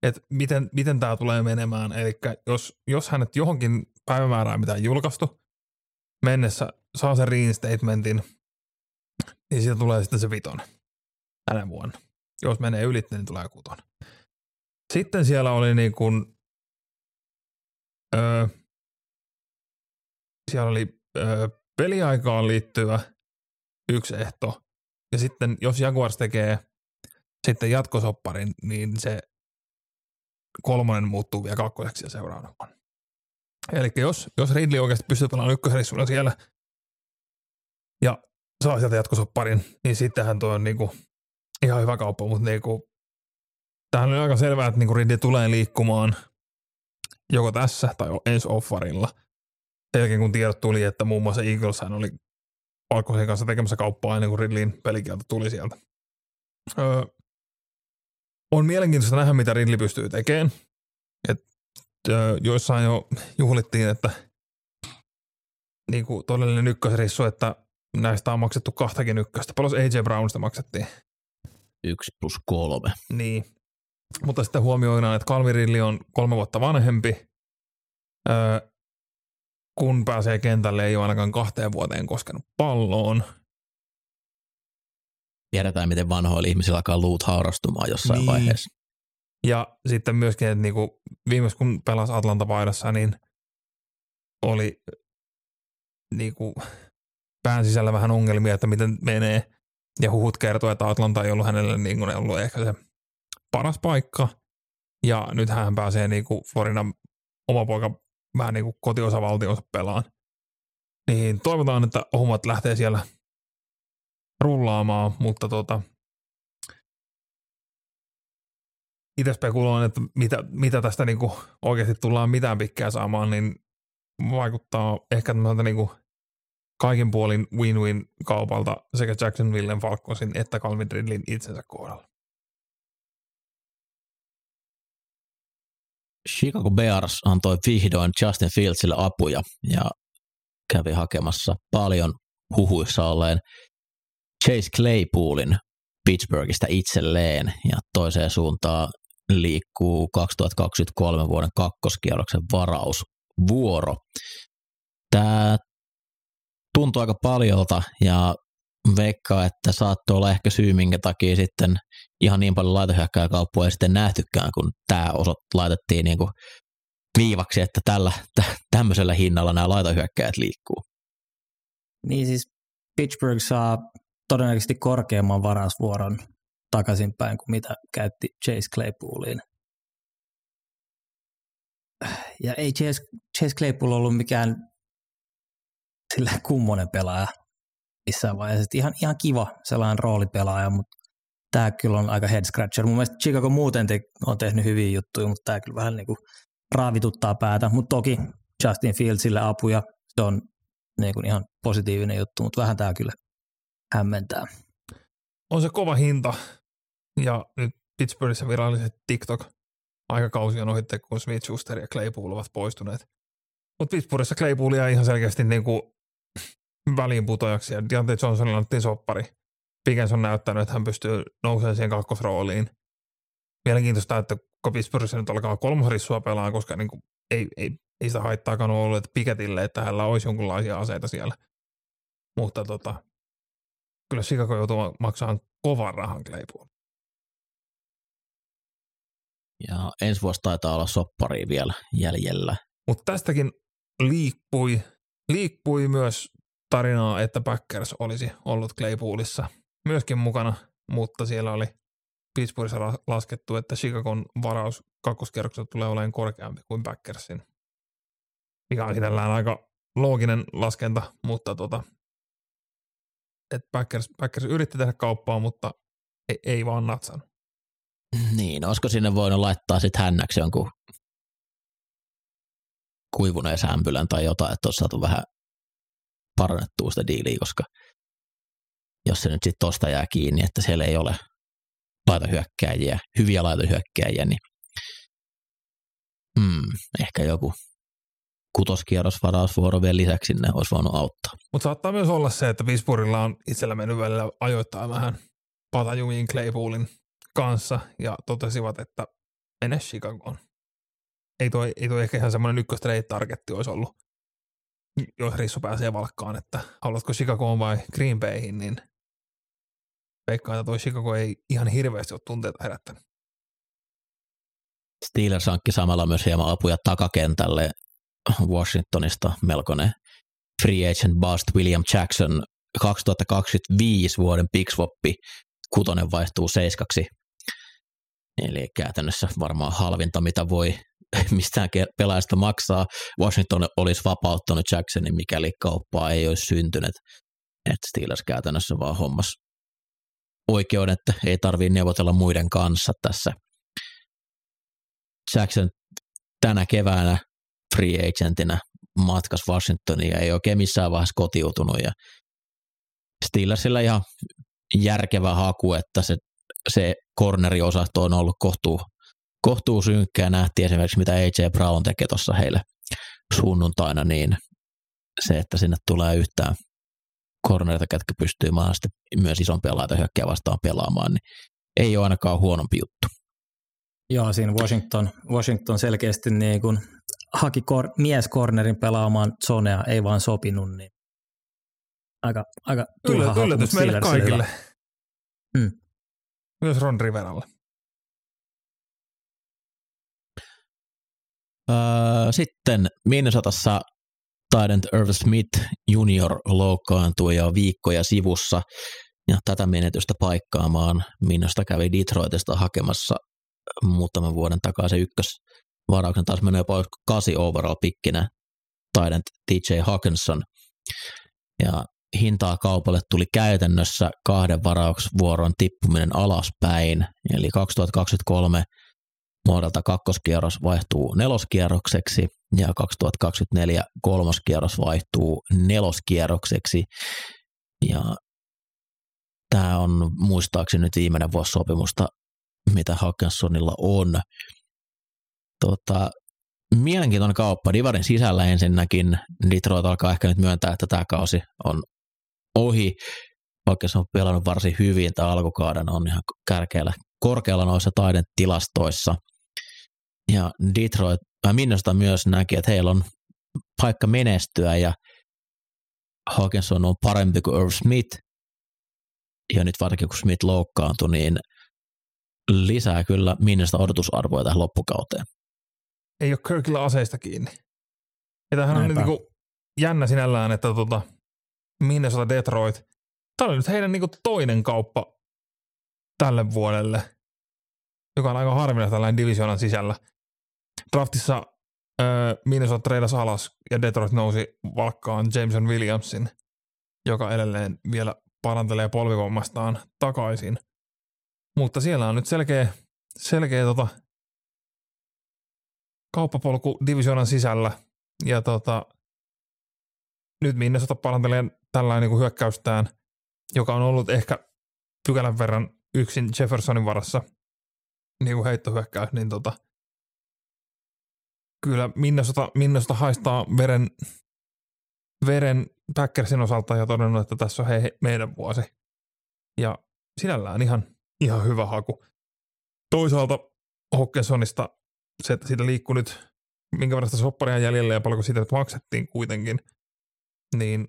että miten, miten tämä tulee menemään. Eli jos, jos hänet johonkin päivämäärään mitä on julkaistu mennessä saa sen reinstatementin, niin siitä tulee sitten se viton tänä vuonna. Jos menee yli, niin tulee kuton. Sitten siellä oli niin kuin, öö, siellä oli öö, peliaikaan liittyvä yksi ehto. Ja sitten jos Jaguars tekee sitten jatkosopparin, niin se kolmonen muuttuu vielä kakkoseksi ja seuraavana. Eli jos, jos Ridley oikeasti pystyy pelaamaan ykkösrissulla siellä ja saa sieltä jatkosopparin, niin sittenhän tuo on niinku ihan hyvä kauppa, mutta niinku, tämähän on aika selvää, että niinku Ridley tulee liikkumaan joko tässä tai ensi offarilla. Sen jälkeen kun tiedot tuli, että muun muassa Eagleshän oli Valkoisen kanssa tekemässä kauppaa ennen kuin Ridleyn pelikielto tuli sieltä. Öö, on mielenkiintoista nähdä, mitä Ridley pystyy tekemään. Et, öö, joissain jo juhlittiin, että niin kuin todellinen ykkösrissu, että näistä on maksettu kahtakin ykköstä. Paljon AJ Brownista maksettiin. Yksi plus kolme. Niin. Mutta sitten huomioidaan, että Calvin Ridley on kolme vuotta vanhempi. Öö, kun pääsee kentälle, ei ole ainakaan kahteen vuoteen koskenut palloon. Tiedetään, miten vanhoilla ihmisillä alkaa luut haurastumaan jossain Niin. vaiheessa. Ja sitten myöskin, että niinku, viimeis kun pelasi Atlanta paidassa, niin oli niinku, pään sisällä vähän ongelmia, että miten menee. Ja huhut kertoo, että Atlanta ei ollut hänelle niin kuin ollut ehkä se paras paikka. Ja nyt hän pääsee niinku Floridan oma poika vähän niin kuin kotiosavaltionsa pelaan. Niin toivotaan, että hommat lähtee siellä rullaamaan, mutta tota, itse spekuloin, että mitä, mitä tästä niinku oikeasti tullaan mitään pikkää saamaan, niin vaikuttaa ehkä tämmöiltä niinku kaikin puolin win-win kaupalta sekä Jacksonvillen Falconsin että Calvin Ridleyn itsensä kohdalla. Chicago Bears antoi vihdoin Justin Fieldsille apuja ja kävi hakemassa paljon huhuissa olleen Chase Claypoolin Pittsburghista itselleen ja toiseen suuntaan liikkuu 2023 vuoden kakkoskierroksen varausvuoro. Tämä tuntuu aika paljolta ja veikkaa, että saattoi olla ehkä syy, minkä takia sitten ihan niin paljon laitohyökkääjäkauppua ei sitten nähtykään, kun tämä osot laitettiin niin kuin viivaksi, että tällä, tä, tämmöisellä hinnalla nämä laitohyökkäjät liikkuu. Niin siis Pittsburgh saa todennäköisesti korkeamman varausvuoron takaisinpäin kuin mitä käytti Chase Claypooliin. Ja ei Chase, Chase Claypool ollut mikään sillä kummonen pelaaja missään vaiheessa. Ihan, ihan kiva sellainen roolipelaaja, mutta tämä kyllä on aika head scratcher. Mun mielestä Chicago muuten te, on tehnyt hyviä juttuja, mutta tämä kyllä vähän niin kuin raavituttaa päätä. Mutta toki Justin Fieldsille apuja, se on niin kuin ihan positiivinen juttu, mutta vähän tämä kyllä hämmentää. On se kova hinta ja nyt Pittsburghissa viralliset TikTok aikakausi on ohitte, kun Smith Schuster ja Claypool ovat poistuneet. Mutta Pittsburghissa Claypoolia ihan selkeästi niin kuin väliinputojaksi ja Deontay Johnsonilla annettiin soppari. Pickens on näyttänyt, että hän pystyy nousemaan siihen kakkosrooliin. Mielenkiintoista, että kun Pittsburghissa nyt alkaa kolmosrissua pelaa, koska niin kuin ei, ei, ei sitä haittaakaan ollut että Piketille, että hänellä olisi jonkinlaisia aseita siellä. Mutta tota, kyllä Chicago joutuu maksamaan kovan rahan Claypool. Ja ensi vuosi taitaa olla soppari vielä jäljellä. Mutta tästäkin liikkui, liikkui myös tarinaa, että Packers olisi ollut Claypoolissa myöskin mukana, mutta siellä oli Pittsburghissa laskettu, että Chicagon varaus kakkoskierroksella tulee olemaan korkeampi kuin Packersin. Mikä on sinällään aika looginen laskenta, mutta tota, että Packers, Packers yritti tehdä kauppaa, mutta ei, ei vaan natsannut. Niin, olisiko sinne voinut laittaa sitten hännäksi jonkun kuivuneen sämpylän tai jotain, että olisi saatu vähän parannettua sitä diiliä, koska jos se nyt sitten tosta jää kiinni, että siellä ei ole laitohyökkääjiä, hyviä laitohyökkääjiä, niin mm, ehkä joku kutoskierrosvarausvuoro vielä lisäksi sinne olisi voinut auttaa. Mutta saattaa myös olla se, että Pittsburghilla on itsellä mennyt välillä ajoittain vähän patajumiin Claypoolin kanssa ja totesivat, että mene Chicagoon. Ei toi, ei toi ehkä ihan semmoinen ykköstrade targetti olisi ollut, jos Rissu pääsee valkkaan, että haluatko Chicagoon vai Green Bayhin, niin veikkaan, että toi Chicago ei ihan hirveästi ole tunteita herättänyt. Steelers hankki samalla myös hieman apuja takakentälle Washingtonista melkoinen free agent bust William Jackson 2025 vuoden pickswappi kutonen vaihtuu seiskaksi. Eli käytännössä varmaan halvinta, mitä voi mistään pelaajasta maksaa. Washington olisi vapauttanut Jacksonin, mikäli kauppaa ei olisi syntynyt. Että Steelers käytännössä vaan hommas oikeuden, että ei tarvitse neuvotella muiden kanssa tässä. Jackson tänä keväänä free agentina matkas Washingtoniin ja ei oikein missään vaiheessa kotiutunut ja Steelersillä ihan järkevä haku, että se, se corneriosasto on ollut kohtuu, kohtuu synkkää. Nähtiin esimerkiksi, mitä AJ Brown tekee tuossa heille sunnuntaina, niin se, että sinne tulee yhtään cornerita, ketkä pystyy mahdollisesti myös isompia laitohyökkiä vastaan pelaamaan, niin ei ole ainakaan huonompi juttu. Joo, siinä Washington, Washington selkeästi niin kuin haki kor- mieskornerin pelaamaan zonea, ei vaan sopinut, niin aika, aika turha Yllä, yllätys meille kaikille. Mm. Myös Ron Riveralle. Sitten Minnesotassa Tydent Irv Smith junior loukkaantui jo viikkoja sivussa ja tätä menetystä paikkaamaan Minnosta kävi Detroitista hakemassa muutaman vuoden takaa se ykkösvarauksen. Taas menee pois kasi overall pikkinä Tydent TJ Hawkinson. Ja hintaa kaupalle tuli käytännössä kahden varauksvuoron tippuminen alaspäin, eli 2023 vuodelta kakkoskierros vaihtuu neloskierrokseksi ja 2024 kolmoskierros vaihtuu neloskierrokseksi. Ja tämä on muistaakseni nyt viimeinen vuosi sopimusta, mitä Hawkinsonilla on. Tota, mielenkiintoinen kauppa. Divarin sisällä ensinnäkin Detroit alkaa ehkä nyt myöntää, että tämä kausi on ohi, vaikka se on pelannut varsin hyvin, tämä alkukauden on ihan kärkeellä, korkealla noissa taiden tilastoissa. Ja Detroit, äh, Minnosta myös näki, että heillä on paikka menestyä ja Hawkinson on parempi kuin Irv Smith. Ja nyt varsinkin kun Smith loukkaantui, niin lisää kyllä Minnosta odotusarvoja tähän loppukauteen. Ei ole Kirkillä aseista kiinni. Ja tämähän on Näinpä. niinku jännä sinällään, että tota, Minnesota Detroit. Tämä oli nyt heidän niinku toinen kauppa tälle vuodelle, joka on aika harvinaista tällainen divisioonan sisällä. Draftissa äh, Minnesota treidas alas ja Detroit nousi valkkaan Jameson Williamsin, joka edelleen vielä parantelee polvivammastaan takaisin. Mutta siellä on nyt selkeä, selkeä tota, kauppapolku divisioonan sisällä ja tota, nyt Minnesota parantelee tällainen niin hyökkäystään, joka on ollut ehkä pykälän verran yksin Jeffersonin varassa niin kuin heittohyökkäys, niin tota, kyllä Minnesota, Minnesota haistaa veren, veren Packersin osalta ja todennut, että tässä on hei, meidän vuosi. Ja sinällään ihan, ihan hyvä haku. Toisaalta Hawkinsonista se, että siitä liikkuu nyt, minkä verran sitä sopparia jäljellä ja paljonko siitä nyt maksettiin kuitenkin, niin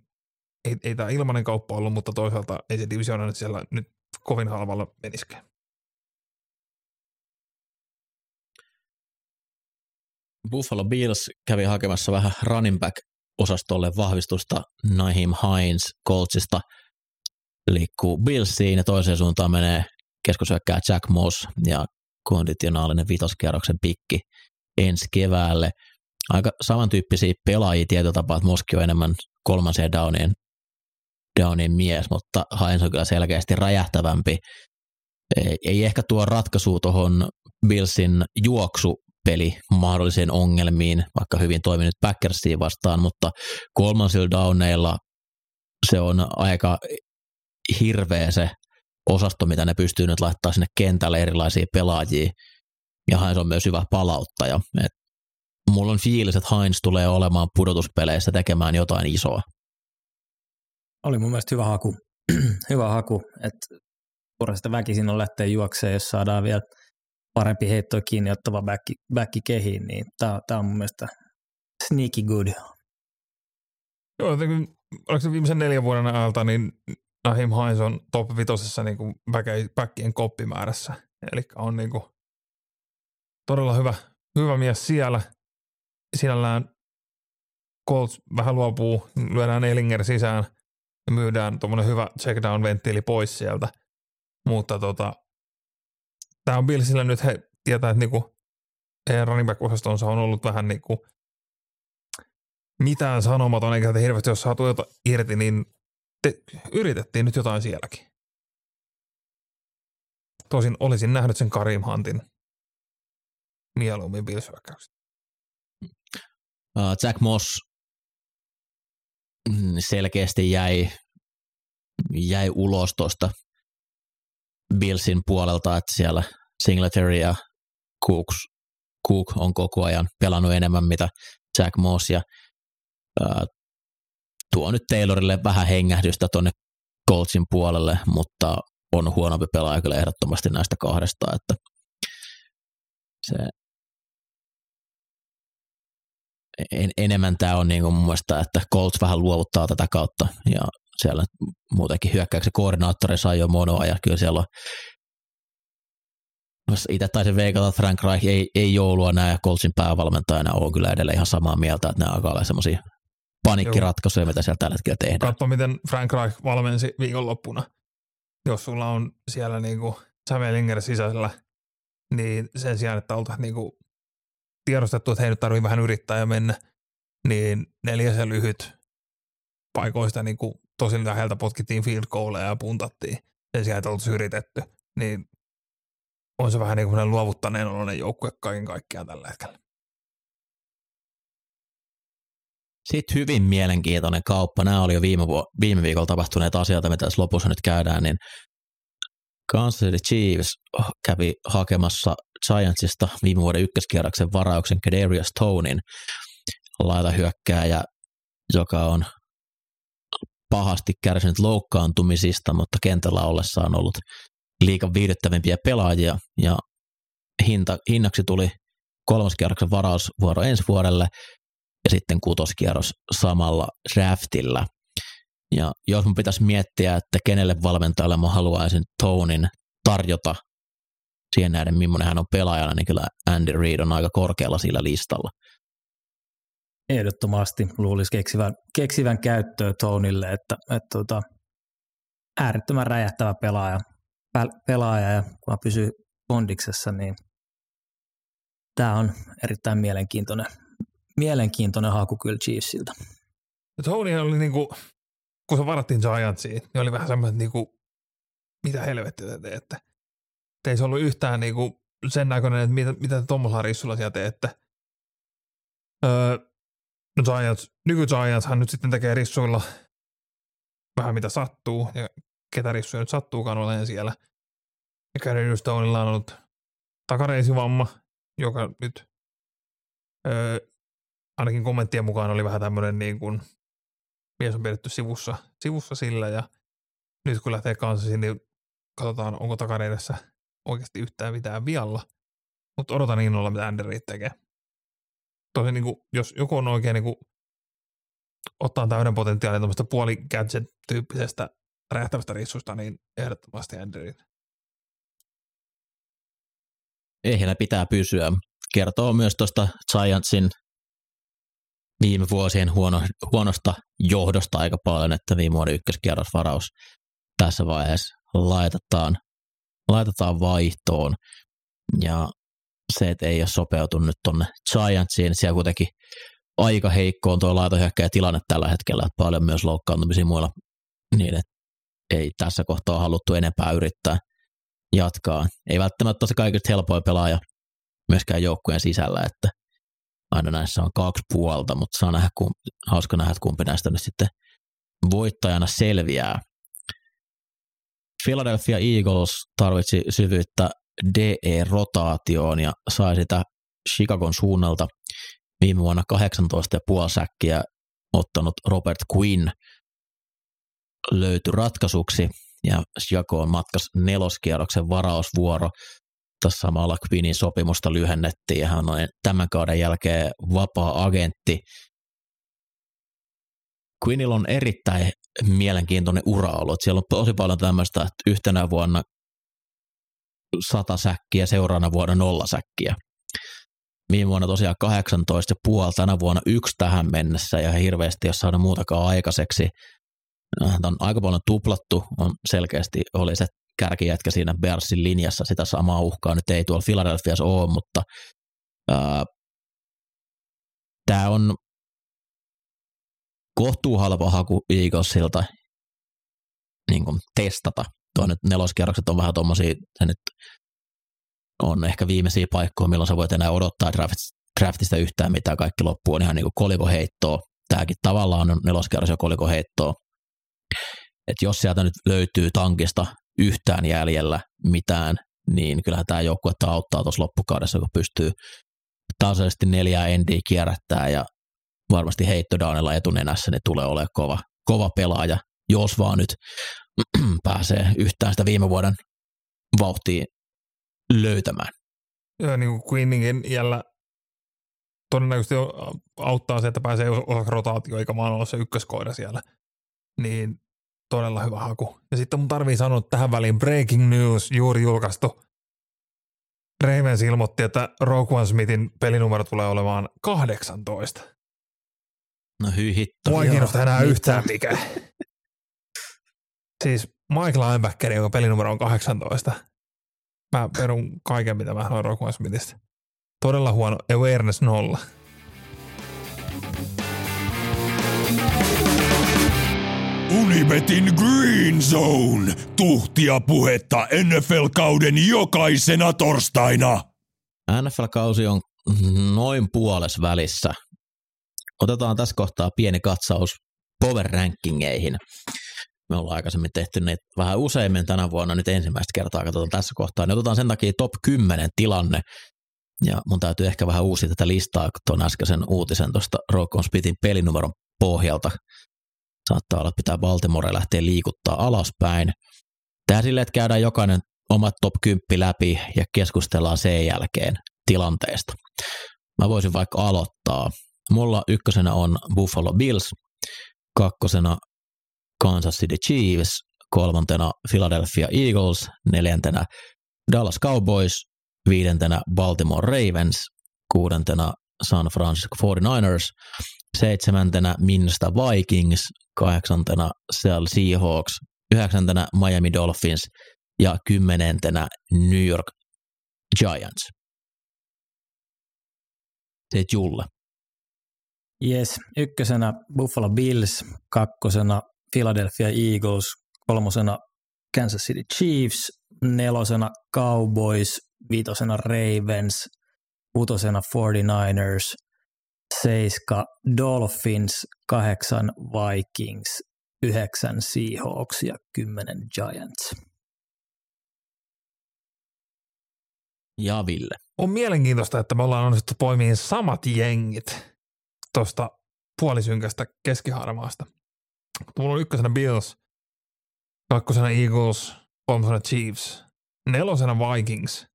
ei, ei tämä ilmainen kauppa ollut, mutta toisaalta ei se divisioona nyt siellä nyt kovin halvalla meniskään. Buffalo Bills kävi hakemassa vähän running back osastolle vahvistusta Naheem Hines Coltsista liikkuu Billsiin ja toiseen suuntaan menee keskusyökkää Jack Moss ja konditionaalinen vitoskierroksen pikki ensi keväälle. Aika samantyyppisiä pelaajia tietyllä tapaa, että Moski on enemmän kolmansien downien, downien mies, mutta Hines on kyllä selkeästi räjähtävämpi. Ei, ei ehkä tuo ratkaisu tuohon Billsin juoksupeli mahdollisiin ongelmiin, vaikka hyvin toiminut Packersiin vastaan, mutta kolmansilla downeilla se on aika hirveä se osasto, mitä ne pystyy nyt laittaa sinne kentälle erilaisia pelaajia. Ja Heinz on myös hyvä palauttaja. Et mulla on fiilis, että Heinz tulee olemaan pudotuspeleissä tekemään jotain isoa. Oli mun mielestä hyvä haku. hyvä haku, että sitä väkisin on lähteä juokseen, jos saadaan vielä parempi heitto kiinni ottava backi, backi kehiin, niin tämä on mun mielestä sneaky good. Joo, jotenkin, oliko se viimeisen neljän vuoden ajalta, niin Nahim Hines on top vitosessa niin kuin backien koppimäärässä. Eli on niin kuin todella hyvä, hyvä mies siellä. Sinällään Colts vähän luopuu, lyödään Ellinger sisään ja myydään tuommoinen hyvä checkdown-venttiili pois sieltä. Mutta tota, tämä on Billsillä nyt, he tietää, että niinku, running back-osastonsa on ollut vähän niinku mitään sanomaton, eikä hirveästi jos saatu jotain irti, niin te, yritettiin nyt jotain sielläkin. Tosin olisin nähnyt sen Karim Huntin mieluummin bills Uh, Jack Moss mm, selkeästi jäi, jäi ulos tuosta Billsin puolelta, että siellä Singletary ja Cooks, Cook on koko ajan pelannut enemmän mitä Jack Moss ja uh, tuo nyt Taylorille vähän hengähdystä tuonne Coltsin puolelle, mutta on huonompi pelaaja kyllä ehdottomasti näistä kahdesta, että se en, enemmän tämä on niin kuin mun mielestä, että Colts vähän luovuttaa tätä kautta ja siellä muutenkin hyökkäyksen koordinaattori sai jo monoa ja kyllä siellä on itse taisin veikata, että Frank Reich ei, ei joulua näe Coltsin päävalmentajana ole kyllä edelleen ihan samaa mieltä, että nämä alkaa olla semmoisia panikkiratkaisuja, mitä siellä tällä hetkellä tehdään. Katso, miten Frank Reich valmensi viikonloppuna. Jos sulla on siellä niinku Linger sisällä, niin sen sijaan, että oltaisiin niinku tiedostettu, että hei nyt tarvii vähän yrittää ja mennä, niin neljäsen lyhyt paikoista niinku tosi läheltä potkittiin field goaleja ja puntattiin sen sijaan, että yritetty. Niin on se vähän niin kuin luovuttaneen oloinen joukkue kaiken kaikkiaan tällä hetkellä. Sitten hyvin mielenkiintoinen kauppa. Nämä oli jo viime, vu- viime viikolla tapahtuneet asioita, mitä tässä lopussa nyt käydään, niin Kansas City Chiefs kävi hakemassa Giantsista viime vuoden ykköskierroksen varauksen Kadarius Tonin laitahyökkääjä, joka on pahasti kärsinyt loukkaantumisista, mutta kentällä ollessaan ollut liikan viihdyttävimpiä pelaajia ja hinta, hinnaksi tuli kolmoskierroksen varausvuoro ensi vuodelle ja sitten kutoskierros samalla draftilla. Ja jos mun pitäisi miettiä, että kenelle valmentajalle mä haluaisin Tonin tarjota siihen nähden, millainen hän on pelaajana, niin kyllä Andy Reid on aika korkealla sillä listalla. Ehdottomasti luulisi keksivän, keksivän käyttöä Tonille, että, että, että tota, äärettömän räjähtävä pelaaja pelaaja ja kun pysyy bondiksessa, niin tämä on erittäin mielenkiintoinen, mielenkiintoinen haku kyllä Chiefsiltä. Tony oli niinku, kun se varattiin Giantsiin, niin oli vähän semmoinen, niinku, mitä helvettiä te teette. Te ei se ollut yhtään niinku sen näköinen, että mitä, mitä tuommoisella rissulla siellä teette. Öö, no Giants, nyky Giantshan nyt sitten tekee rissuilla vähän mitä sattuu, ja ketä rissuja nyt sattuukaan olemaan siellä. Ja Gary Stoneilla on ollut takareisivamma, joka nyt öö, ainakin kommenttien mukaan oli vähän tämmöinen niin kuin, mies on pidetty sivussa, sivussa sillä ja nyt kun lähtee kanssa, niin katsotaan, onko takareidessä oikeasti yhtään mitään vialla. Mutta odotan innolla, mitä Anderi tekee. Tosi niin kuin, jos joku on oikein niin kuin, ottaa täyden potentiaalin tuommoista puoli gadget-tyyppisestä räjähtävästä rissusta, niin ehdottomasti Andrew. Ehjänä pitää pysyä. Kertoo myös tuosta Giantsin viime vuosien huono, huonosta johdosta aika paljon, että viime vuoden ykköskierrosvaraus tässä vaiheessa laitetaan, laitetaan vaihtoon. Ja se, että ei ole sopeutunut nyt tuonne Giantsiin, siellä kuitenkin aika heikko on tuo laitohyökkäjä tilanne tällä hetkellä, että paljon myös loukkaantumisia muilla, niin että ei tässä kohtaa haluttu enempää yrittää jatkaa. Ei välttämättä se kaikista helpoin pelaaja myöskään joukkueen sisällä, että aina näissä on kaksi puolta, mutta saa nähdä, kun, hauska nähdä, kumpi näistä nyt sitten voittajana selviää. Philadelphia Eagles tarvitsi syvyyttä DE-rotaatioon ja sai sitä Chicagon suunnalta viime vuonna 18,5 säkkiä ottanut Robert Quinn löytyi ratkaisuksi ja Jako on matkas neloskierroksen varausvuoro. Tässä samalla Quinnin sopimusta lyhennettiin ja hän on tämän kauden jälkeen vapaa-agentti. Quinnilla on erittäin mielenkiintoinen ura ollut. Siellä on tosi paljon tämmöistä, että yhtenä vuonna sata säkkiä, seuraavana vuonna nolla säkkiä. Viime vuonna tosiaan 18 puoli, tänä vuonna yksi tähän mennessä ja hirveästi jos saada muutakaan aikaiseksi. Tämä on aika paljon tuplattu, on selkeästi oli se kärkijätkä siinä Bearsin linjassa, sitä samaa uhkaa nyt ei tuolla Philadelphiassa ole, mutta ää, tämä on kohtuu halpa haku Eaglesilta niin testata. Tuo nyt neloskierrokset on vähän tuommoisia, se nyt on ehkä viimeisiä paikkoja, milloin sä voit enää odottaa draftista yhtään mitään, kaikki loppuu on ihan niin kuin kolikoheittoa. Tämäkin tavallaan on neloskierros ja kolikoheittoa. Et jos sieltä nyt löytyy tankista yhtään jäljellä mitään, niin kyllähän tämä joukkue auttaa tuossa loppukaudessa, kun pystyy tasaisesti neljää endiä kierrättää ja varmasti heittodownilla etunenässä niin tulee olemaan kova, kova pelaaja, jos vaan nyt pääsee yhtään sitä viime vuoden vauhtia löytämään. Joo, niin kuin Queeningin jällä todennäköisesti auttaa se, että pääsee osaksi rotaatio, eikä vaan olla se ykköskoira siellä. Niin todella hyvä haku. Ja sitten mun tarvii sanoa tähän väliin breaking news juuri julkaistu. Ravens ilmoitti, että Rogue One Smithin pelinumero tulee olemaan 18. No hyi hitto. Mua ei kiinnosta enää yhtään mikä. Siis Mike Linebacker, jonka pelinumero on 18. Mä perun kaiken, mitä mä sanoin Rogue One Smithistä. Todella huono awareness nolla. Unibetin Green Zone. Tuhtia puhetta NFL-kauden jokaisena torstaina. NFL-kausi on noin puoles välissä. Otetaan tässä kohtaa pieni katsaus power rankingeihin. Me ollaan aikaisemmin tehty niitä vähän useimmin tänä vuonna, nyt ensimmäistä kertaa katsotaan tässä kohtaa. Ne otetaan sen takia top 10 tilanne. Ja mun täytyy ehkä vähän uusia tätä listaa tuon äskeisen uutisen tuosta Rockon Spitin pelinumeron pohjalta. Saattaa olla, että pitää Baltimore lähteä liikuttaa alaspäin. Tää silleen, että käydään jokainen omat top 10 läpi ja keskustellaan sen jälkeen tilanteesta. Mä voisin vaikka aloittaa. Mulla ykkösenä on Buffalo Bills, kakkosena Kansas City Chiefs, kolmantena Philadelphia Eagles, neljäntenä Dallas Cowboys, viidentenä Baltimore Ravens, kuudentena San Francisco 49ers, seitsemäntenä Minnesota Vikings, kahdeksantena Seattle Seahawks, yhdeksäntenä Miami Dolphins ja kymmenentenä New York Giants. Se Julle. Yes, ykkösenä Buffalo Bills, kakkosena Philadelphia Eagles, kolmosena Kansas City Chiefs, nelosena Cowboys, viitosena Ravens, kutosena 49ers, seiska Dolphins, kahdeksan Vikings, yhdeksän Seahawks ja kymmenen Giants. Ja Ville. On mielenkiintoista, että me ollaan onnistuttu poimiin samat jengit tuosta puolisynkästä keskiharmaasta. Mulla on ykkösenä Bills, kakkosena Eagles, kolmosena Chiefs, nelosena Vikings,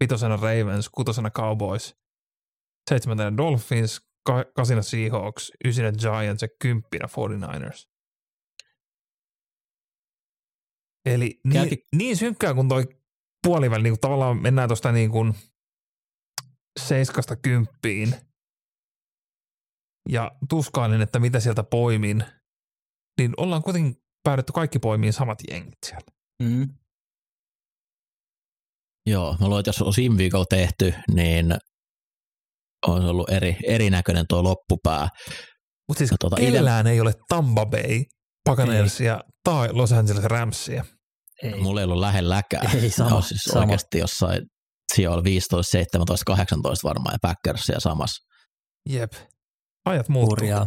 vitosena Ravens, kutosena Cowboys, seitsemäntenä Dolphins, kasina Seahawks, ysinä Giants ja kymppinä 49ers. Eli niin, Käytin- niin synkkää kuin toi puoliväli, niin kuin tavallaan mennään tuosta niin kuin seiskasta kymppiin ja tuskailin, että mitä sieltä poimin, niin ollaan kuitenkin päädytty kaikki poimiin samat jengit siellä. Mm. Joo, mä luulen, että jos olisi viime viikolla tehty, niin olisi ollut eri, erinäköinen tuo loppupää. Mutta siis No tota, kellään ei ole Tampa Bay, Buccaneersia tai Los Angeles Ramsia. Ei. Mulla ei ollut lähelläkään. Ei, sama, Ne on siis sama. oikeasti jossain sijoilla 15, 17, 18 varmaan ja Packersia samassa. Jep. Ajat muuttuu. Hurjaa.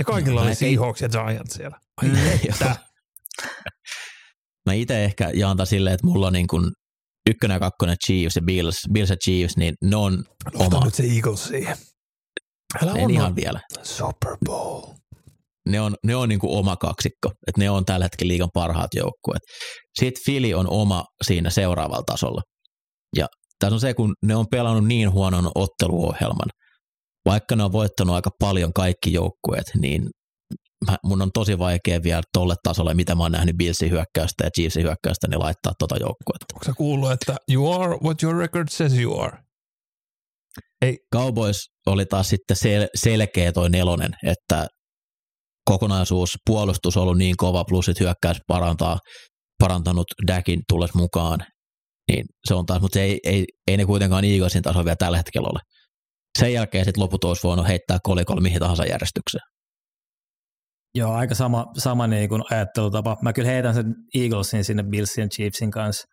Ja kaikilla No, oli Seahawks ja Giants siellä. Ai että. Mä itse ehkä jaan silleen, että mulla on niin kuin ykkönen ja kakkonen Chiefs ja Bills, Bills ja Chiefs, niin ne on Ota oma. nyt se Eagles siihen. Älä En on ihan vielä. Super Bowl. Ne on, ne on niin kuin oma kaksikko, että ne on tällä hetkellä liigan parhaat joukkueet. Sitten Philly on oma siinä seuraavalla tasolla. Ja tässä on se, kun ne on pelannut niin huonon otteluohjelman, vaikka ne on voittanut aika paljon kaikki joukkueet, niin mä, mun on tosi vaikea vielä tolle tasolle, mitä mä oon nähnyt Billsin hyökkäystä ja Chiefsin hyökkäystä, niin laittaa tota joukkuetta. Onko sä kuullut, että you are what your record says you are? Cowboys oli taas sitten sel- selkeä toi nelonen, että kokonaisuus, puolustus on ollut niin kova, plus sit hyökkäys parantaa, parantanut Dakin tulles mukaan, niin se on taas, mutta se ei, ei, ei ne kuitenkaan Eaglesin taso vielä tällä hetkellä ole. Sen jälkeen sitten loput olisi voinut heittää kolikolla mihin tahansa järjestykseen. Joo, aika sama, sama niin kuin ajattelutapa. Mä kyllä heitän sen Eaglesin sinne Billsin ja Chiefsin kanssa,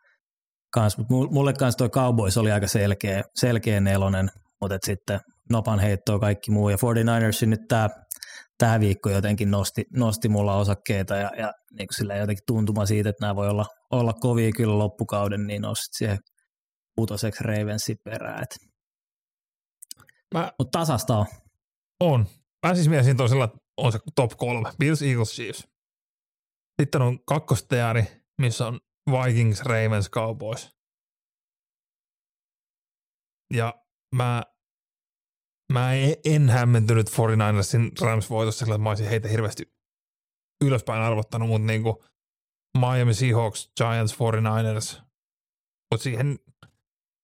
kans, mutta mulle kanssa toi Cowboys oli aika selkeä, selkeä nelonen, mutta et sitten nopan heittoa kaikki muu. Ja 49ers nyt tämä tämä viikko jotenkin nosti, nosti mulla osakkeita ja, ja niin sillä jotenkin tuntuma siitä, että nämä voi olla, olla kovia kyllä loppukauden, niin nosti siihen putoseksi Ravensin perään. Mä Mutta tasasta on. on. Mä siis mietin toisella on se top kolme. Bills, Eagles, Chiefs. Sitten on kakkosteari, missä on Vikings, Ravens, Cowboys. Ja mä mä en, en hämmentynyt 49ersin Rams-voitossa, sillä mä olisin heitä hirveästi ylöspäin arvottanut, mutta niin kuin Miami Seahawks, Giants, 49ers, mutta siihen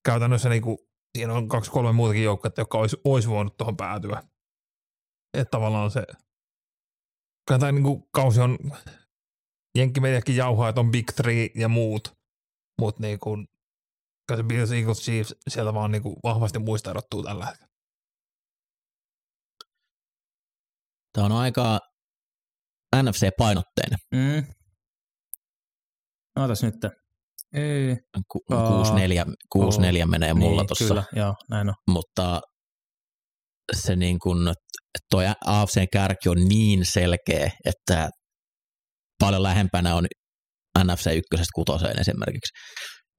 käytännössä niin kuin, siinä on kaksi kolme muutakin joukkuetta, jotka olisi, olisi voinut tuohon päätyä. Että tavallaan se, kai niin kuin kausi on, jenkkimediakin jauhaa, että on Big Three ja muut, mutta niin kuin, se Bills, Eagles, Chiefs, sieltä vaan niin kuin vahvasti muista erottuu tällä hetkellä. Tämä on aika NFC-painotteinen. Mm. Ootas nyt. Ei. Ku, Aa, 6-4, 6-4 menee mulla niin, tuossa. Kyllä, joo, näin on. Mutta se niin kuin, toi AFCn kärki on niin selkeä, että paljon lähempänä on NFC ykkösestä kutoseen esimerkiksi.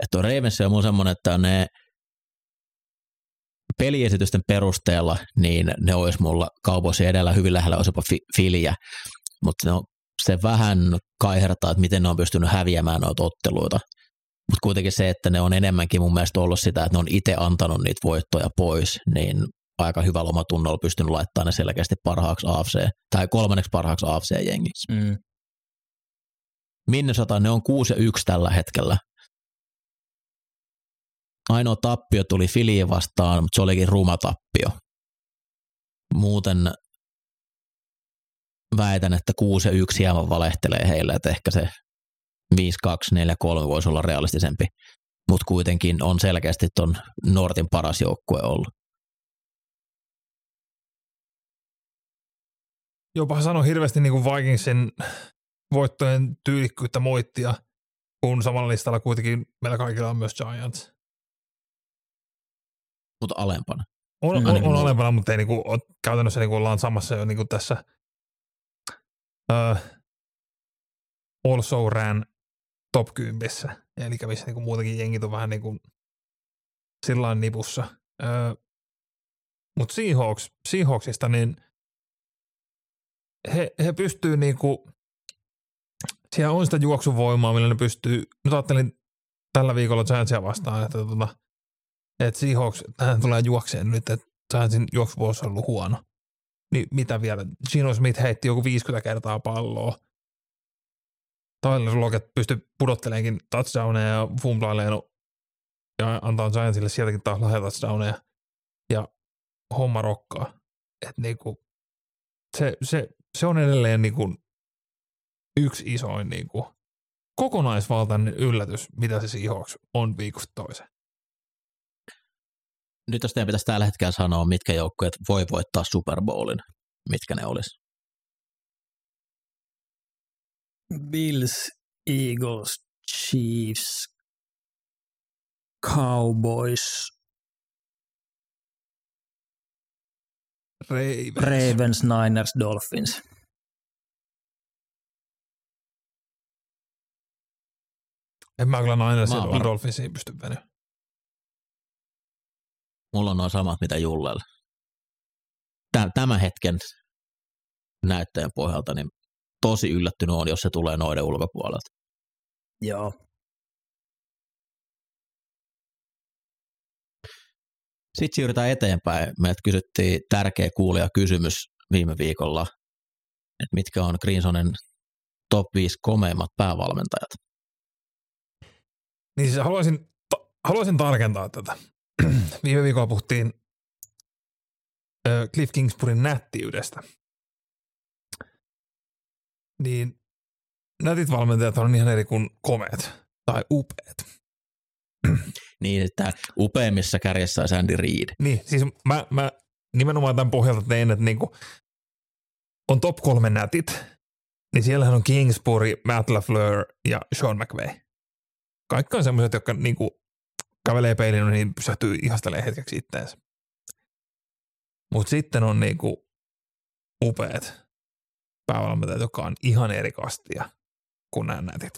Että Ravens on mun semmoinen, että ne peliesitysten perusteella, niin ne olisi mulla kaupoisi edellä hyvin lähellä olisi jopa fi- filiä, mutta se vähän kaihertaa, että miten ne on pystynyt häviämään noita otteluita. Mutta kuitenkin se, että ne on enemmänkin mun mielestä ollut sitä, että ne on itse antanut niitä voittoja pois, niin aika hyvä lomatunnolla pystynyt laittamaan ne selkeästi parhaaksi AFC, tai kolmanneksi parhaaksi AFC-jengiksi. Mm. Minnesota, ne on 6 ja 1 tällä hetkellä. Ainoa tappio tuli Filiin vastaan, mutta se olikin ruma tappio. Muuten väitän, että 6 ja 1 hieman valehtelee heille, että ehkä se 5, 2, 4, 3 voisi olla realistisempi. Mutta kuitenkin on selkeästi ton Nortin paras joukkue ollut. Jopa sano hirveästi niin kuin Vikingsin voittojen tyylikkyyttä moittia, kun samalla listalla kuitenkin meillä kaikilla on myös Giants. Mutta alempana. On, Mm. on, on alempana, mutta ei niinku, ole, käytännössä niinku ollaan samassa jo niinku tässä uh, also ran top 10. Eli missä niinku muutenkin jengit on vähän niinku sillä nipussa. Uh, mutta Seahawks, Seahawksista, niin he, he pystyy niinku, siellä on sitä juoksuvoimaa, millä ne pystyy, nyt ajattelin tällä viikolla Giantsia vastaan, että tota, että Seahawks, tähän tulee juokseen nyt, että Giantsin juoksuvuosi on ollut huono. Niin mitä vielä? Gino Smith heitti joku 50 kertaa palloa. Tyler Lockett pystyi pudotteleenkin touchdowneja ja fumblaileen ja antaa Giantsille sieltäkin taas lahja touchdowneja. Ja homma rokkaa. Et niinku, se, se, se, on edelleen niinku yksi isoin niinku kokonaisvaltainen yllätys, mitä se Seahawks on viikosta toiseen. Nyt jos teidän pitäisi tällä hetkellä sanoa, mitkä joukkueet voi voittaa Super Bowlin, mitkä ne olisi? Bills, Eagles, Chiefs, Cowboys, Ravens. Ravens, Niners, Dolphins. En mä kyllä siellä oon- Dolphinsiin pysty venyä. Mulla on noin samat, mitä Jullella. Tä- Tämän hetken näytteen pohjalta, niin tosi yllättynyt on, jos se tulee noiden ulkopuolelta. Joo. Sitten siirrytään eteenpäin. Meiltä kysyttiin tärkeä kuulija kysymys viime viikolla, että mitkä on Greensonen top 5 komeimmat päävalmentajat. Niin siis haluaisin, ta- haluaisin tarkentaa tätä. Viime viikolla puhuttiin Cliff Kingsburyn nättiydestä. Niin nätit valmentajat on ihan eri kuin komeet tai upeat. Niin, että upeimmissa kärjessä olisi Andy Reid. Niin, siis mä, mä nimenomaan tämän pohjalta tein, että niinku on top kolme nätit, niin siellähän on Kingsbury, Matt LaFleur ja Sean McVay. Kaikki on semmoiset, jotka niinku kävelee peilin, niin pysähtyy ihastelee hetkeksi itteensä. Mutta sitten on niinku upeat päävalmentajat, jotka on ihan eri kastia kuin nämä nätit.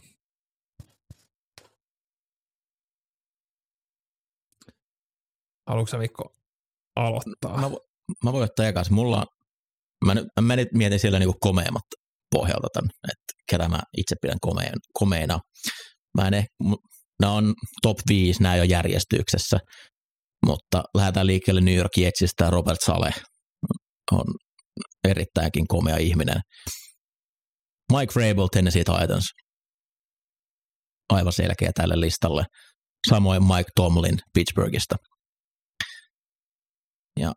Haluatko Mikko aloittaa? Mä, mä voin ottaa ekas. Mulla, mä, nyt, mä nyt mietin siellä niinku komeimmat pohjalta tämän, että ketä mä itse pidän komeen, komeina. Mä en eh, mu- nämä on top 5, nämä ole järjestyksessä. mutta lähdetään liikkeelle New York Jetsistä. Robert Saleh on erittäinkin komea ihminen. Mike Vrabel, Tennessee Titans. Aivan selkeä tälle listalle. Samoin Mike Tomlin Pittsburghista. Ja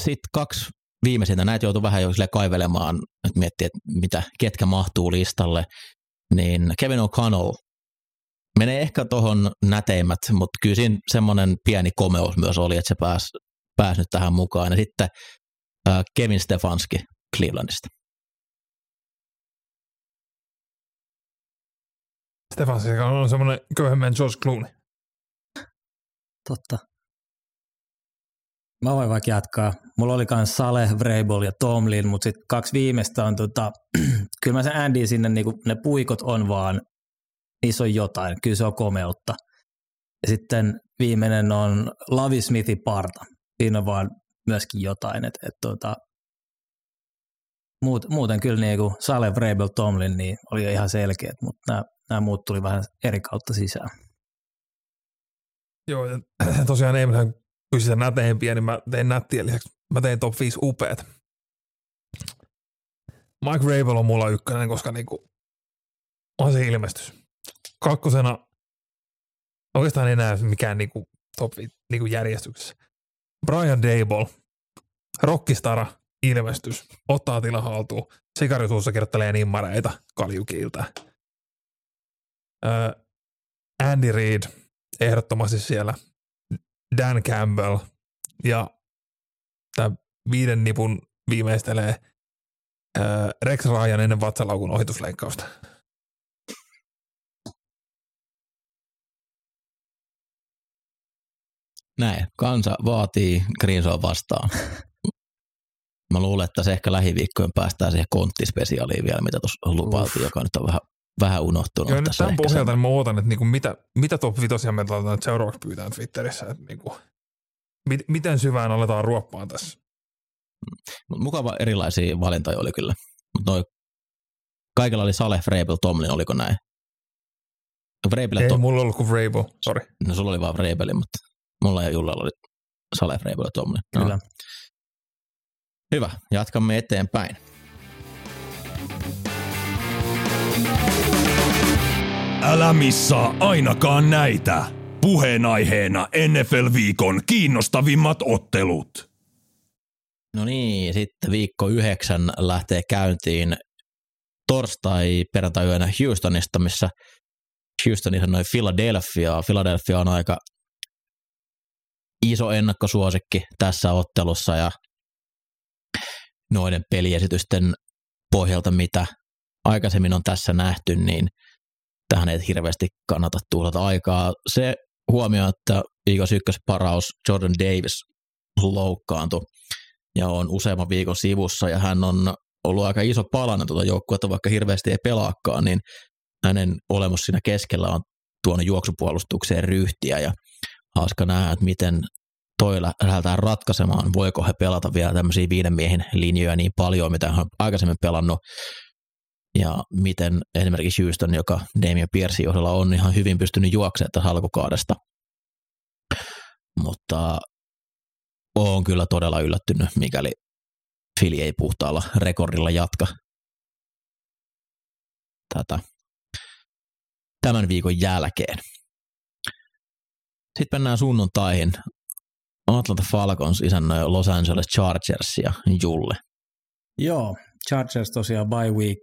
sitten kaksi viimeisintä, näitä joutuu vähän jo kaivelemaan, että miettii, että mitä, ketkä mahtuu listalle, niin Kevin O'Connell menee ehkä tuohon näteimmät, mutta kyllä siinä semmoinen pieni komeus myös oli, että se pääsi pääs nyt tähän mukaan. Ja sitten Kevin Stefanski Clevelandista. Stefanski on semmoinen köyhemmän George Clooney. Totta. Mä voin vaikka jatkaa. Mulla oli myös Saleh, Vrabel ja Tomlin, mutta sitten kaksi viimeistä on tota, kyllä mä sen Andy sinne, niinku, ne puikot on vaan, niissä on jotain, kyllä se on komeutta. Ja sitten viimeinen on Lavi Smithin parta. Siinä on vaan myöskin jotain, että et, tota, muut, muuten kyllä niinku Saleh, Vrabel, Tomlin niin oli jo ihan selkeät, mutta nämä muut tuli vähän eri kautta sisään. Joo, ja tosiaan ei kysytä näteimpiä, niin mä tein nättien lisäksi, mä tein top 5 upeat. Mike Rabel on mulla ykkönen, koska niinku, on se ilmestys. Kakkosena oikeastaan ei näe mikään niinku top 5 niinku järjestyksessä. Brian Dable, rockistara, ilmestys, ottaa tila haltuun, sikarisuussa kirjoittelee nimmareita kaljukilta. Öö, Andy Reid, ehdottomasti siellä – Dan Campbell ja tämä viiden nipun viimeistelee äh, Rex Ryan ennen vatsalaukun ohitusleikkausta. Näin, kansa vaatii Greensoa vastaan. Mä luulen, että se ehkä lähiviikkojen päästään siihen konttispesiaaliin vielä, mitä tuossa lupailtiin, joka nyt on vähän, vähän unohtunut. Joo, nyt tämän pohjalta niin mä ootan, että niinku mitä, mitä top 5 me seuraavaksi pyytään Twitterissä. Että niinku, mit, miten syvään aletaan ruoppaa tässä? Mukava erilaisia valintoja oli kyllä. Mutta noi, kaikilla oli Saleh, Vrabel, Tomlin, oliko näin? Vrabel, Ei, to- mulla ollut kuin Vrabel, sorry. No sulla oli vaan Vrabel, mutta mulla ja Jullalla oli ja Tomlin. No. Kyllä. Hyvä, jatkamme eteenpäin. Älä missaa ainakaan näitä. Puheenaiheena NFL-viikon kiinnostavimmat ottelut. No niin, sitten viikko yhdeksän lähtee käyntiin torstai perjantai Houstonista, missä Houstonissa noin Philadelphia. Philadelphia on aika iso ennakkosuosikki tässä ottelussa ja noiden peliesitysten pohjalta, mitä aikaisemmin on tässä nähty, niin tähän ei hirveästi kannata tuhlata aikaa. Se huomio, että viikon ykkösparaus Jordan Davis loukkaantui ja on useamman viikon sivussa ja hän on ollut aika iso palanen tuota joukkuetta, vaikka hirveästi ei pelaakaan, niin hänen olemus siinä keskellä on tuonut juoksupuolustukseen ryhtiä ja hauska nähdä, että miten toi lähdetään ratkaisemaan, voiko he pelata vielä tämmöisiä viiden miehen linjoja niin paljon, mitä hän on aikaisemmin pelannut, ja miten esimerkiksi Houston, joka Damien Piercein johdolla on ihan hyvin pystynyt juoksemaan tästä alkukaudesta. Mutta on kyllä todella yllättynyt, mikäli Fili ei puhtaalla rekordilla jatka tätä tämän viikon jälkeen. Sitten mennään sunnuntaihin. Atlanta Falcons isännöi Los Angeles Chargersia Julle. Joo, Chargers tosiaan bye week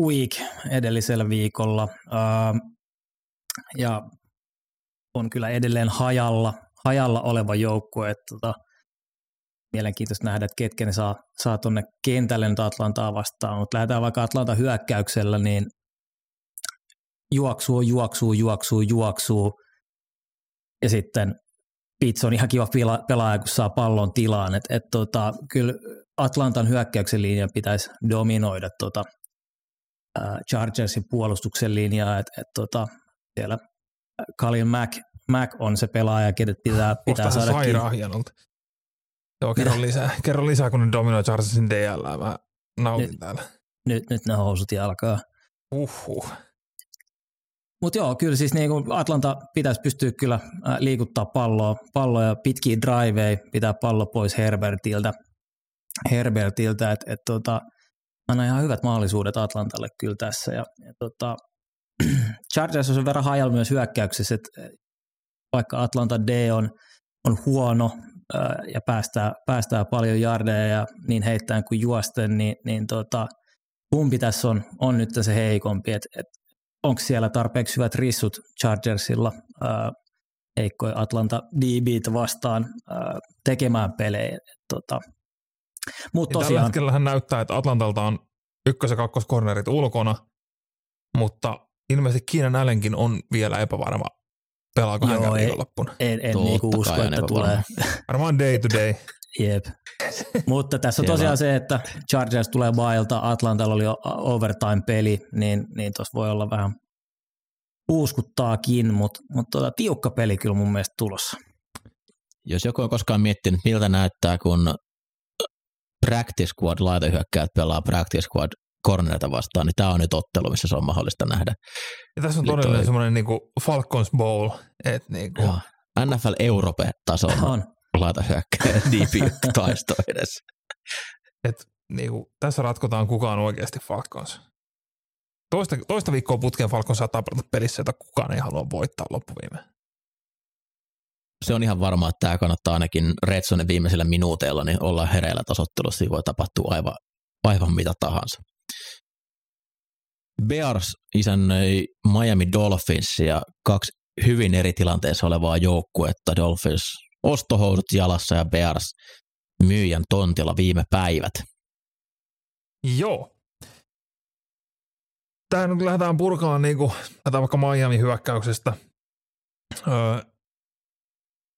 week edellisellä viikolla uh, ja on kyllä edelleen hajalla, hajalla oleva joukkue. Että tota, mielenkiintoista nähdä, että ketkä ne saa, saa tuonne kentälle nyt Atlantaa vastaan, mutta lähdetään vaikka Atlanta hyökkäyksellä, niin juoksuu, juoksuu, juoksuu, juoksuu ja sitten Pitts on ihan kiva pelaaja, kun saa pallon tilaan. Et, et tota, kyllä Atlantan hyökkäyksen linjan pitäisi dominoida tota Chargersin puolustuksen linjaa, että et, tota, siellä Khalil Mack, Mack on se pelaaja, kenet pitää, pitää saada sairaan hienolta. Joo, kerro lisää, kerro lisää, kun ne dominoi Chargersin DL. Mä nautin nyt, täällä. Nyt, nyt ne housut jalkaa. Uhuh. Mutta joo, kyllä siis niin Atlanta pitäisi pystyä kyllä liikuttaa palloa, palloa ja pitkiä driveja, pitää pallo pois Herbertiltä, Herbertiltä että et, tota, anna ihan hyvät mahdollisuudet Atlantalle kyllä tässä. Ja, ja tota, Chargers on sen verran hajalla myös hyökkäyksessä, että vaikka Atlanta D on, on huono ää, ja päästää, päästää paljon jardeja ja niin heittäen kuin juosten, niin, niin tota, kumpi tässä on, on nyt se heikompi, että et, onko siellä tarpeeksi hyvät rissut Chargersilla ää, heikkoja Atlanta DBt vastaan ää, tekemään pelejä. Tota, Mut tosiaan, tällä hetkellä hän näyttää, että Atlantalta on ykkös- ja kakkoskornerit ulkona, mutta ilmeisesti Kiinan Allenkin on vielä epävarma, pelaako hän viikonloppuna. En, en niinku usko, että tulee. Varmaan day to day. Jep. Mutta tässä on tosiaan se, että Chargers tulee bailta, Atlantalla oli overtime-peli, niin, niin tuossa voi olla vähän uuskuttaakin, mutta mut tota, tiukka peli kyllä mun mielestä tulossa. Jos joku on koskaan miettinyt, miltä näyttää, kun practice squad laitohyökkäät pelaa practice squad cornerita vastaan, niin tämä on nyt ottelu, missä se on mahdollista nähdä. Ja tässä on todella toi... semmoinen niinku Falcons Bowl. Et niinku. Joo. NFL Europe-tason on. Laitohyökkäjä DP-taisto edessä. Et niinku, tässä ratkotaan kukaan oikeasti Falcons. Toista, toista viikkoa putkeen Falcons saattaa pelata pelissä, jota kukaan ei halua voittaa loppuviimeen se on ihan varmaa, että tämä kannattaa ainakin Redsonen viimeisillä minuuteilla niin olla hereillä tasottelussa, siinä voi tapahtua aivan, aivan mitä tahansa. Bears isännöi Miami Dolphinsia kaksi hyvin eri tilanteessa olevaa joukkuetta. Dolphins ostohousut jalassa ja Bears myyjän tontilla viime päivät. Joo. Tämä nyt lähdetään purkamaan niin kuin, vaikka Miami hyökkäyksestä. Öö,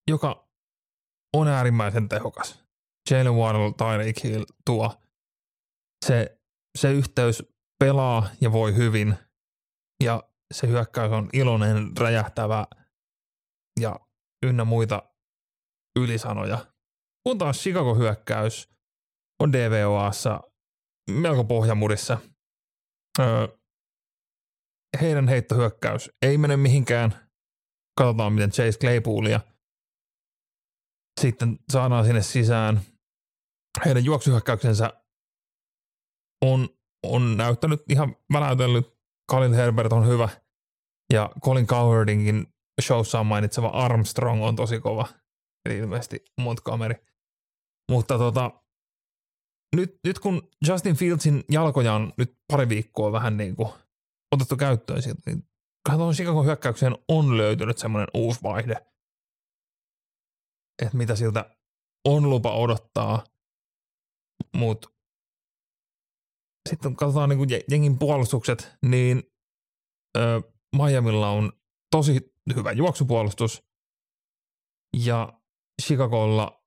joka on äärimmäisen tehokas. Jalen Waddle, Tyreek Hill tuo. Se, se yhteys pelaa ja voi hyvin ja se hyökkäys on iloinen, räjähtävä ja ynnä muita ylisanoja. Kun taas Chicago hyökkäys on DVOassa melko pohjamudissa. Öö, heidän heittohyökkäys ei mene mihinkään. Katsotaan, miten Chase Claypoolia – sitten saadaan sinne sisään. Heidän juoksuhyökkäyksensä on, on näyttänyt ihan väläytellyt. Colin Herbert on hyvä ja Colin Cowherdinkin showssaan mainitseva Armstrong on tosi kova. Eli ilmeisesti Montgomery. Mutta tota, nyt, nyt kun Justin Fieldsin jalkoja on nyt pari viikkoa vähän niin kuin otettu käyttöön sieltä, niin tuohon Chicago hyökkäykseen on löytynyt semmoinen uusi vaihde – että mitä siltä on lupa odottaa, mutta sitten katsotaan niin kuin jengin puolustukset, niin Miamilla on tosi hyvä juoksupuolustus. Ja Chicagolla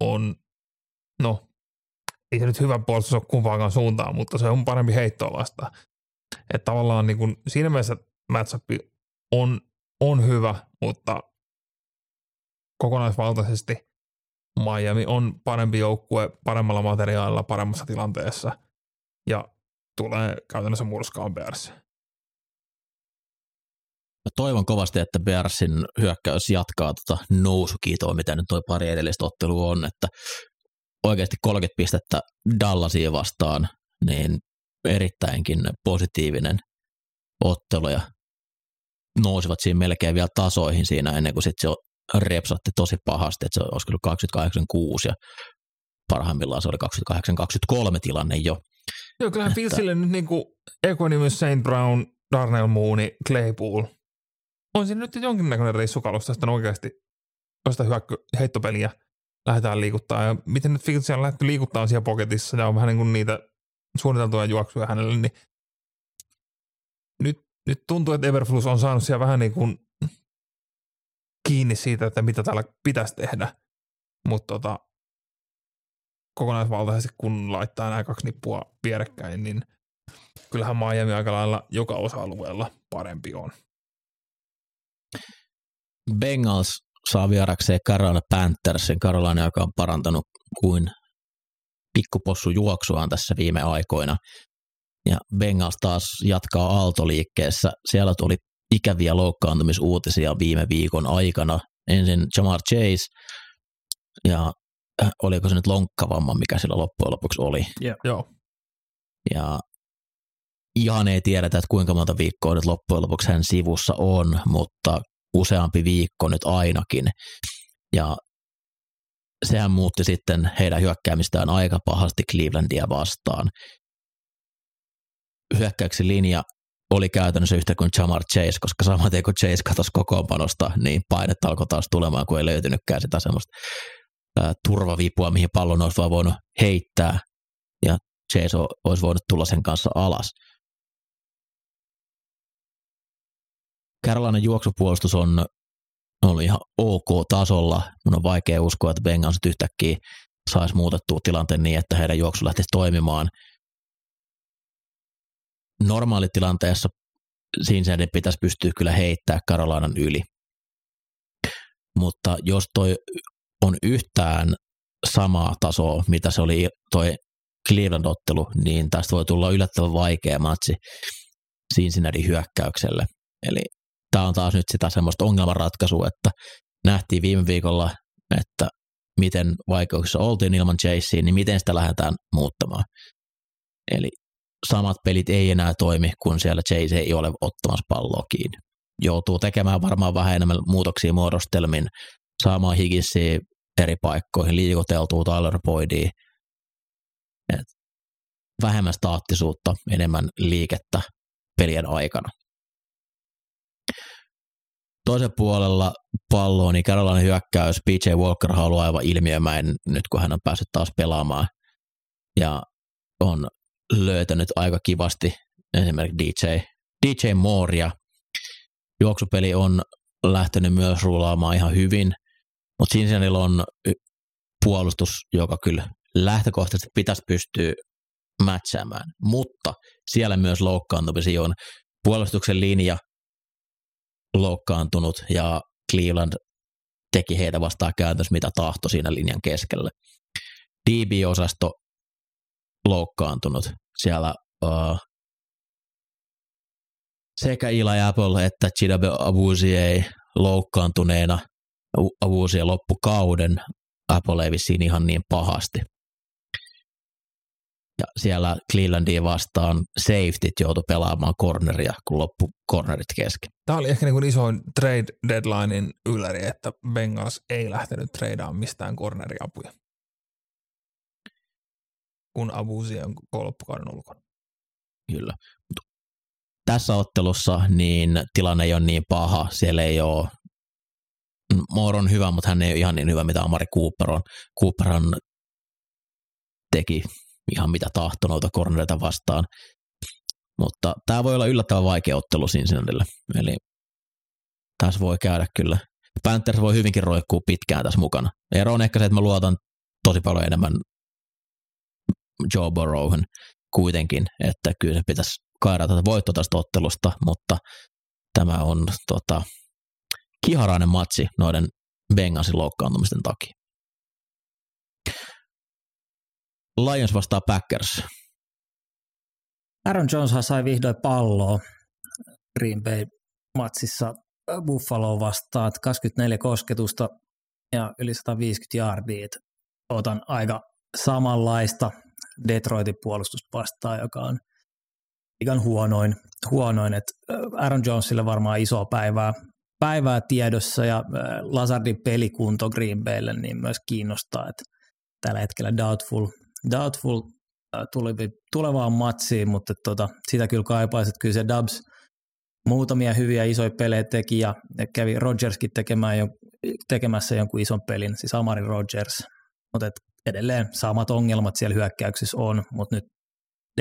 on, no ei se nyt hyvä puolustus ole kumpaakaan suuntaan, mutta se on parempi heittoa vastaan. Että tavallaan niin kuin siinä mielessä matchup on, on hyvä, mutta kokonaisvaltaisesti Miami on parempi joukkue paremmalla materiaalilla, paremmassa tilanteessa ja tulee käytännössä murskaan Bears. Mä toivon kovasti, että Bearsin hyökkäys jatkaa tuota nousukiitoa, mitä nyt tuo pari edellistä ottelua on, että oikeasti 30 pistettä Dallasia vastaan, niin erittäinkin positiivinen ottelu ja nousivat siinä melkein vielä tasoihin siinä ennen kuin sitten se repsatti tosi pahasti, että se olisi kyllä 28-6 ja parhaimmillaan se oli 28-23 tilanne jo. Joo, kyllähän. Pilsille nyt niin kuin Equanimus, St. Brown, Darnell Mooney, Claypool. On siinä nyt jonkinnäköinen reissukalusta sitten oikeasti sitä hyökkö, heittopeliä lähdetään liikuttaa. Ja miten nyt Filsia on lähdetty liikuttaa siellä poketissa ja on vähän niin kuin niitä suunniteltuja juoksuja hänelle, niin nyt, nyt tuntuu, että Everflus on saanut siellä vähän niin kuin kiinni siitä, että mitä täällä pitäisi tehdä. Mutta tota, kokonaisvaltaisesti kun laittaa nämä kaksi nippua vierekkäin, niin kyllähän Miami aika lailla joka osa-alueella parempi on. Bengals saa vierakseen Carolina Panthersin. Carolina, joka on parantanut kuin pikkupossu juoksuaan tässä viime aikoina. Ja Bengals taas jatkaa aaltoliikkeessä. Siellä tuli ikäviä loukkaantumisuutisia viime viikon aikana. Ensin Jamar Chase ja äh, oliko se nyt lonkkavamma, mikä sillä loppujen lopuksi oli. Joo. Ja ihan ei tiedetä, että kuinka monta viikkoa nyt loppujen lopuksi hän sivussa on, mutta useampi viikko nyt ainakin. Ja sehän muutti sitten heidän hyökkäämistään aika pahasti Clevelandia vastaan. Hyökkäyksen linja oli käytännössä yhtä kuin Jamar Chase, koska samaten kun Chase katosi kokoonpanosta, niin painetta alkoi taas tulemaan, kun ei löytynytkään sitä semmoista turvavipua, mihin pallon olisi vaan voinut heittää, ja Chase olisi voinut tulla sen kanssa alas. Carolinan juoksupuolustus on ollut ihan ok tasolla. Mun on vaikea uskoa, että Bengals yhtäkkiä saisi muutettua tilanteen niin, että heidän juoksu lähtisi toimimaan. Normaalitilanteessa Cincinnati pitäisi pystyä kyllä heittämään Carolinan yli. Mutta jos toi on yhtään samaa tasoa, mitä se oli toi Cleveland-ottelu, niin tästä voi tulla yllättävän vaikea matsi Cincinnati hyökkäykselle. Eli tämä on taas nyt sitä semmoista ongelmanratkaisua, että nähtiin viime viikolla, että miten vaikeuksissa oltiin ilman Chasea, niin miten sitä lähdetään muuttamaan. Eli samat pelit ei enää toimi, kun siellä Chase ei ole ottamassa palloa kiinni. Joutuu tekemään varmaan vähän enemmän muutoksia muodostelmin, saamaan Higginsia eri paikkoihin, liikuteltua Tyler Boydia, vähemmän staattisuutta, enemmän liikettä pelien aikana. Toisen puolella palloa, niin Carolina hyökkäys, PJ Walker haluaa aivan ilmiömäin nyt, kun hän on päässyt taas pelaamaan. Ja on löytänyt aika kivasti esimerkiksi DJ, DJ Mooria. Juoksupeli on lähtenyt myös ruulaamaan ihan hyvin, mutta Cincinnatilla on puolustus, joka kyllä lähtökohtaisesti pitäisi pystyä mätsäämään, mutta siellä myös loukkaantumisia on. Puolustuksen linja loukkaantunut ja Cleveland teki heitä vastaan käytössä mitä tahto siinä linjan keskellä. DB-osasto loukkaantunut. Siellä uh, sekä Eli Apple että Chidabe ei loukkaantuneena Abusie loppukauden. Apple ei vissiin ihan niin pahasti. Ja siellä Clevelandia vastaan safetyt joutui pelaamaan corneria, kun loppu cornerit kesken. Tämä oli ehkä niin kuin isoin trade deadlinein ylläri, että Bengals ei lähtenyt treidaan mistään corneriapuja, kun Abusi on loppukauden ulkona. Kyllä. Tässä ottelussa niin tilanne ei ole niin paha. Siellä ei ole Moore on hyvä, mutta hän ei ole ihan niin hyvä, mitä Amari Cooper on. Cooper teki ihan mitä tahto noita kornereita vastaan. Mutta tämä voi olla yllättävän vaikea ottelu Cincinnatille. Eli tässä voi käydä kyllä. Panthers voi hyvinkin roikkuu pitkään tässä mukana. Ero on ehkä se, että mä luotan tosi paljon enemmän Joe Burrowhun kuitenkin, että kyllä se pitäisi kairata voitto tästä ottelusta, mutta tämä on tota, kiharainen matsi noiden Bengalsin loukkaantumisten takia. Lions vastaa Packers. Aaron Jones sai vihdoin palloa Green Bay matsissa Buffalo vastaan, 24 kosketusta ja yli 150 yardia. Otan aika samanlaista Detroitin puolustus vastaan, joka on ihan huonoin, huonoin että Aaron Jonesille varmaan iso päivää, päivää tiedossa ja Lazardin pelikunto Green Baylle niin myös kiinnostaa, että tällä hetkellä doubtful, doubtful tuli tulevaan matsiin, mutta tota, sitä kyllä kaipaisi, että kyllä se Dubs muutamia hyviä isoja pelejä teki ja kävi Rodgerskin tekemään jo, tekemässä jonkun ison pelin, siis Amari Rodgers, mutta edelleen samat ongelmat siellä hyökkäyksissä on, mutta nyt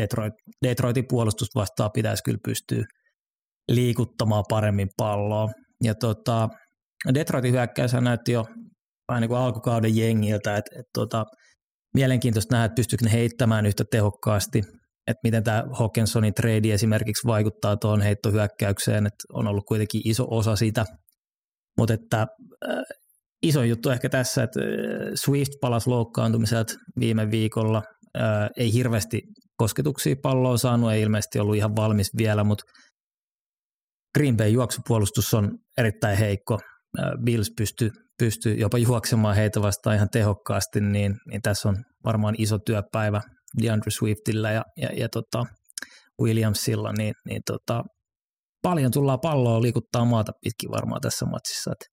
Detroit, Detroitin puolustus vastaan pitäisi kyllä pystyä liikuttamaan paremmin palloa. Ja tota, Detroitin hyökkäys näytti jo vähän niin kuin alkukauden jengiltä, että et tota, mielenkiintoista nähdä, että pystyykö ne heittämään yhtä tehokkaasti, että miten tämä Hawkinsonin trade esimerkiksi vaikuttaa tuohon heittohyökkäykseen, että on ollut kuitenkin iso osa sitä, mutta että äh, iso juttu ehkä tässä, että äh, Swift palasi loukkaantumiselta viime viikolla, äh, ei hirveästi kosketuksia palloa saanut, ei ilmeisesti ollut ihan valmis vielä, mutta Green Bay juoksupuolustus on erittäin heikko. Bills pystyy pysty jopa juoksemaan heitä vastaan ihan tehokkaasti, niin, niin tässä on varmaan iso työpäivä DeAndre Swiftillä ja, ja, ja tota Williamsilla, niin, niin tota, paljon tullaan palloa liikuttaa maata pitkin varmaan tässä matsissa. Että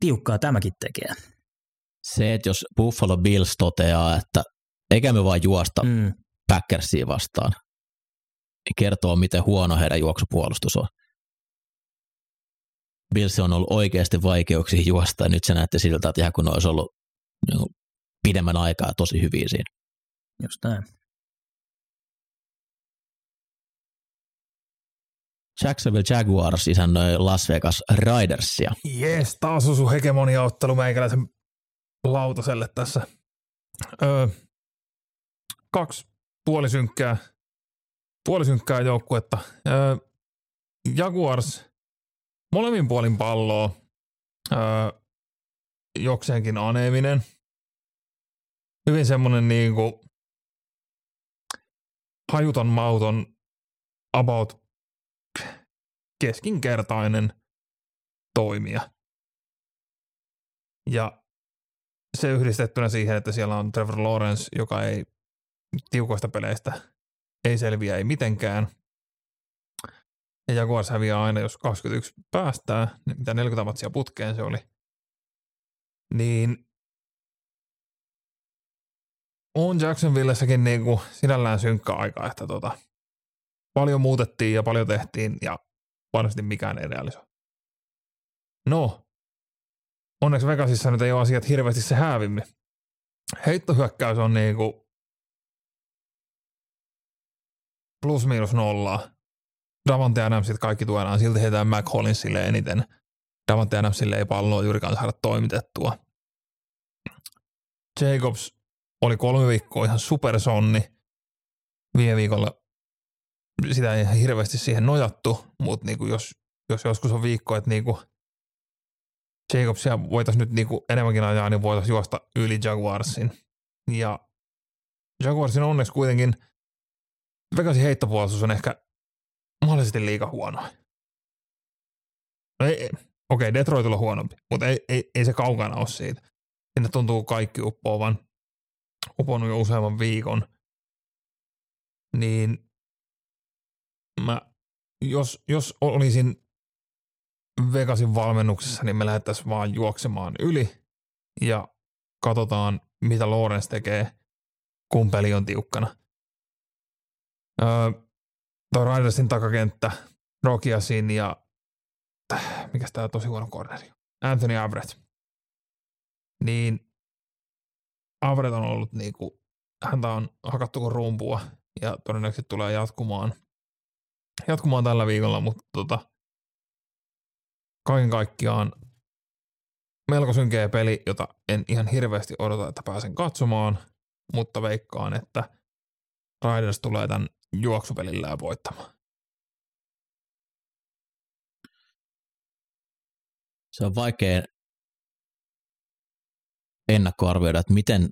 tiukkaa tämäkin tekee. Se, että jos Buffalo Bills toteaa, että eikä me vaan juosta mm. Packersia vastaan, niin kertoo, miten huono heidän juoksupuolustus on. Bills on ollut oikeasti vaikeuksia juosta, ja nyt se näette siltä, että ihan kun olisi ollut niin pidemmän aikaa tosi hyviä siinä. Just näin. Jacksonville Jaguars isännöi Las Vegas Ridersia. Jees, taas on sun hegemoniaottelu meikäläisen lautaselle tässä. Öö, kaksi puolisynkkää, puolisynkkää joukkuetta. Öö, Jaguars molemmin puolin palloa öö, jokseenkin aneeminen. Hyvin semmoinen niinku hajuton mauton about keskinkertainen toimija. Ja se yhdistettynä siihen, että siellä on Trevor Lawrence, joka ei tiukoista peleistä ei selviä ei mitenkään. Ja Jaguars häviää aina, jos 21 päästää, niin mitä 40 matsia putkeen se oli. Niin on Jacksonvillessäkin niinku sinällään synkkä aika, että tota, paljon muutettiin ja paljon tehtiin ja varmasti mikään ei realisoi. No, onneksi Vegasissa nyt ei ole asiat hirveästi se häävimmin. Heittohyökkäys on niinku plus miinus nollaa. Davante Adamsit kaikki tuodaan, silti heitään Mac Hollinsille eniten. Davante Adamsille ei palloa juurikaan saada toimitettua. Jacobs oli kolme viikkoa ihan supersonni. Viime viikolla sitä ei ihan hirveästi siihen nojattu, mutta niinku jos, jos joskus on viikko, että niinku Jacobsia voitaisiin nyt niinku enemmänkin ajaa, niin voitaisiin juosta yli Jaguarsin. Ja Jaguarsin onneksi kuitenkin Vegasin heittopuolustus on ehkä mahdollisesti liika huono. No ei, ei. Okei, okay, Detroitilla on huonompi, mutta ei, ei, ei se kaukana ole siitä. Sinne tuntuu kaikki uppoavan, uponnut jo useamman viikon. Niin mä, jos, jos olisin Vegasin valmennuksessa, niin me lähdettäisiin vaan juoksemaan yli ja katsotaan, mitä Lorenz tekee, kun peli on tiukkana. Öö, toi Raidersin takakenttä, Rokiasin ja mikä tämä tosi huono corneri Anthony Averett. Niin Averett on ollut niinku, häntä on hakattu kuin rumpua ja todennäköisesti tulee jatkumaan jatkumaan tällä viikolla, mutta tota, kaiken kaikkiaan melko synkeä peli, jota en ihan hirveästi odota, että pääsen katsomaan, mutta veikkaan, että Riders tulee tämän juoksupelillä voittamaan. Se on vaikea ennakkoarvioida, että miten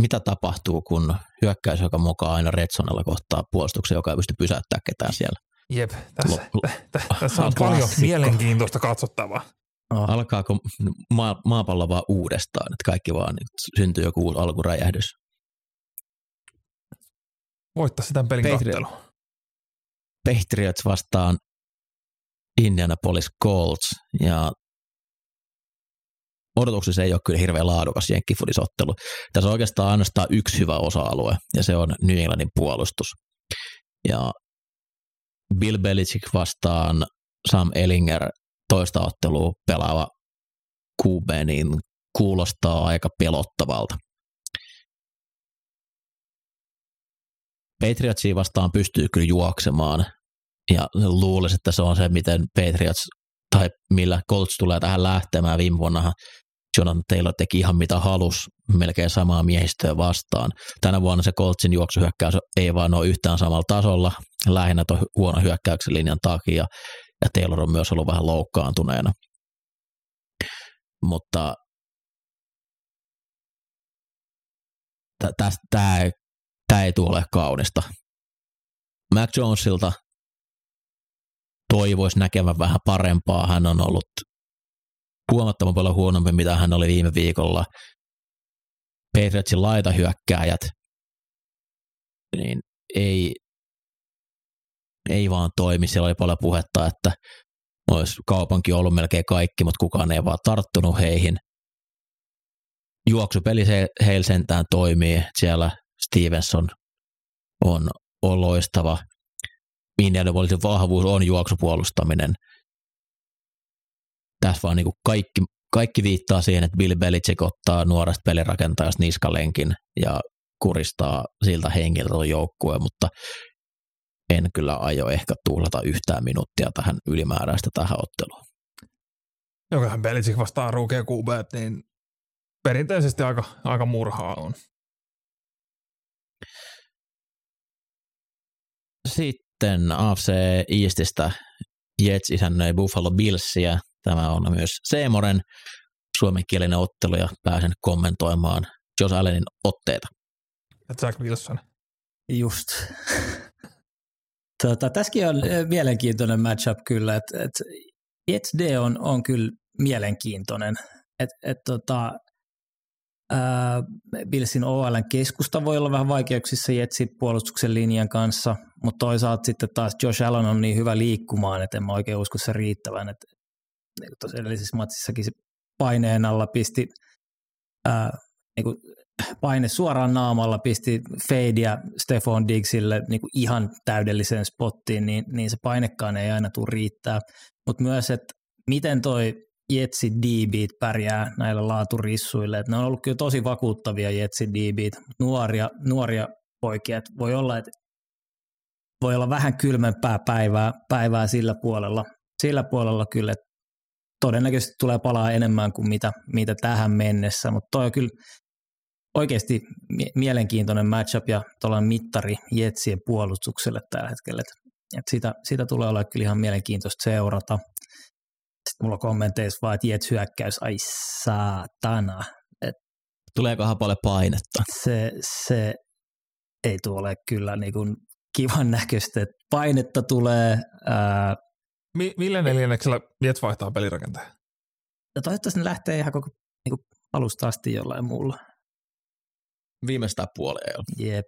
mitä tapahtuu, kun hyökkäys, joka mukaan aina Redsonella kohtaa puolustuksen, joka ei pysty pysäyttämään ketään siellä. Jep, tässä, L- tässä on paljon klassikko. mielenkiintoista katsottavaa. Oh. Alkaako maa, maapallo vaan uudestaan, että kaikki vaan syntyy joku alkuräjähdys? Voittaa sitä pelin Patri- kattelu. Patriots vastaan Indianapolis Colts ja odotuksissa ei ole kyllä hirveän laadukas jenkkifudisottelu. Tässä on oikeastaan ainoastaan yksi hyvä osa-alue, ja se on New Englandin puolustus. Ja Bill Belichick vastaan Sam Ellinger toista ottelua pelaava QB, niin kuulostaa aika pelottavalta. Patriotsia vastaan pystyy kyllä juoksemaan, ja luulisin, että se on se, miten Patriots tai millä Colts tulee tähän lähtemään. Viime vuonna Jonathan Taylor teki ihan mitä halus, melkein samaa miehistöä vastaan. Tänä vuonna se Coltsin juoksuhyökkäys ei vaan ole yhtään samalla tasolla, lähinnä tuon huono hyökkäyksen linjan takia, ja Taylor on myös ollut vähän loukkaantuneena. Mutta tämä ei tule kaunista. Mac Jonesilta toivoisi näkevän vähän parempaa. Hän on ollut huomattavan paljon huonompi, mitä hän oli viime viikolla. Patriotsin laitahyökkääjät, niin ei, ei vaan toimi. Siellä oli paljon puhetta, että olisi kaupankin ollut melkein kaikki, mutta kukaan ei vaan tarttunut heihin. Juoksupeli se, heillä sentään toimii. Siellä Stevenson on, on. Indianapolisin vahvuus on juoksupuolustaminen. Tässä vaan niin kuin kaikki, kaikki viittaa siihen, että Bill Belichick ottaa nuoresta pelirakentajasta niskalenkin ja kuristaa siltä henkilöltä joukkueen, mutta en kyllä aio ehkä tuhlata yhtään minuuttia tähän ylimääräistä tähän otteluun. Jokahan Belichick vastaa Ruke QB, niin perinteisesti aika, aika murhaa on. Sitten AFC Eastistä Jets isännöi Buffalo Billsia. Tämä on myös Seemoren suomenkielinen ottelu ja pääsen kommentoimaan Josh Allenin otteita. Ja Jack Wilson. Just. tota, tässäkin on mielenkiintoinen matchup kyllä, että et Jets D on, on kyllä mielenkiintoinen. Et, et tota, Billsin OLn keskusta voi olla vähän vaikeuksissa Jetsin puolustuksen linjan kanssa, mutta toisaalta sitten taas Josh Allen on niin hyvä liikkumaan, että en mä oikein usko se riittävän. Että, niin tuossa edellisessä matsissakin se paineen alla pisti ää, niin kuin paine suoraan naamalla, pisti Fade Stefan Diggsille niin kuin ihan täydelliseen spottiin, niin, niin se painekaan ei aina tule riittää. Mutta myös, että miten toi Jetsi DBt pärjää näillä laaturissuille. Et ne on ollut kyllä tosi vakuuttavia Jetsi DBt, nuoria, nuoria poikia. Et voi olla, että voi olla vähän kylmempää päivää, päivää sillä puolella. Sillä puolella kyllä, todennäköisesti tulee palaa enemmän kuin mitä, mitä tähän mennessä, mutta toi on kyllä oikeasti mielenkiintoinen matchup ja tuollainen mittari Jetsien puolustukselle tällä hetkellä. Et, et sitä, sitä tulee olla kyllä ihan mielenkiintoista seurata. Sitten mulla on kommenteissa vaan, että Jets hyökkäys, ai saatana. Et Tuleekohan paljon painetta? Se, se ei tule kyllä niin kuin kivan näköistä. Painetta tulee. Ää, Mi- millä neljänneksellä Jets vaihtaa pelirakentaja? ja toivottavasti ne lähtee ihan koko niin kuin alusta asti jollain muulla. Viimeistään puoleen. Jep.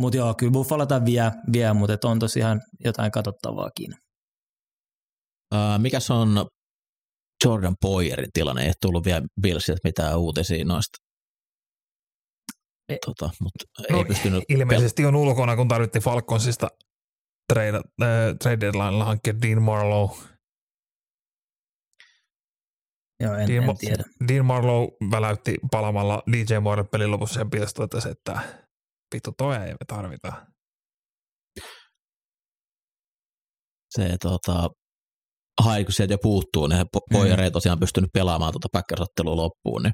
Mutta joo, kyllä Buffalota vie, vie mutta on tosiaan jotain katsottavaakin. Uh, mikäs on Jordan Poyerin tilanne? Ei ole tullut vielä Billsiltä mitään uutisia noista. Tota, mutta No, ei pystynyt Ilmeisesti on ulkona, kun tarvittiin Falconsista trade, äh, trade deadlinella hankkia Dean Marlowe. Joo, en, Dean, en Ma- tiedä. Dean Marlowe väläytti palamalla DJ Moore pelin lopussa sen pitäisi totesi, että vittu toi ei me tarvitaan. se tota, hai, kun sieltä jo puuttuu, niin po- Poyer ei tosiaan pystynyt pelaamaan tuota päkkäsottelua loppuun, niin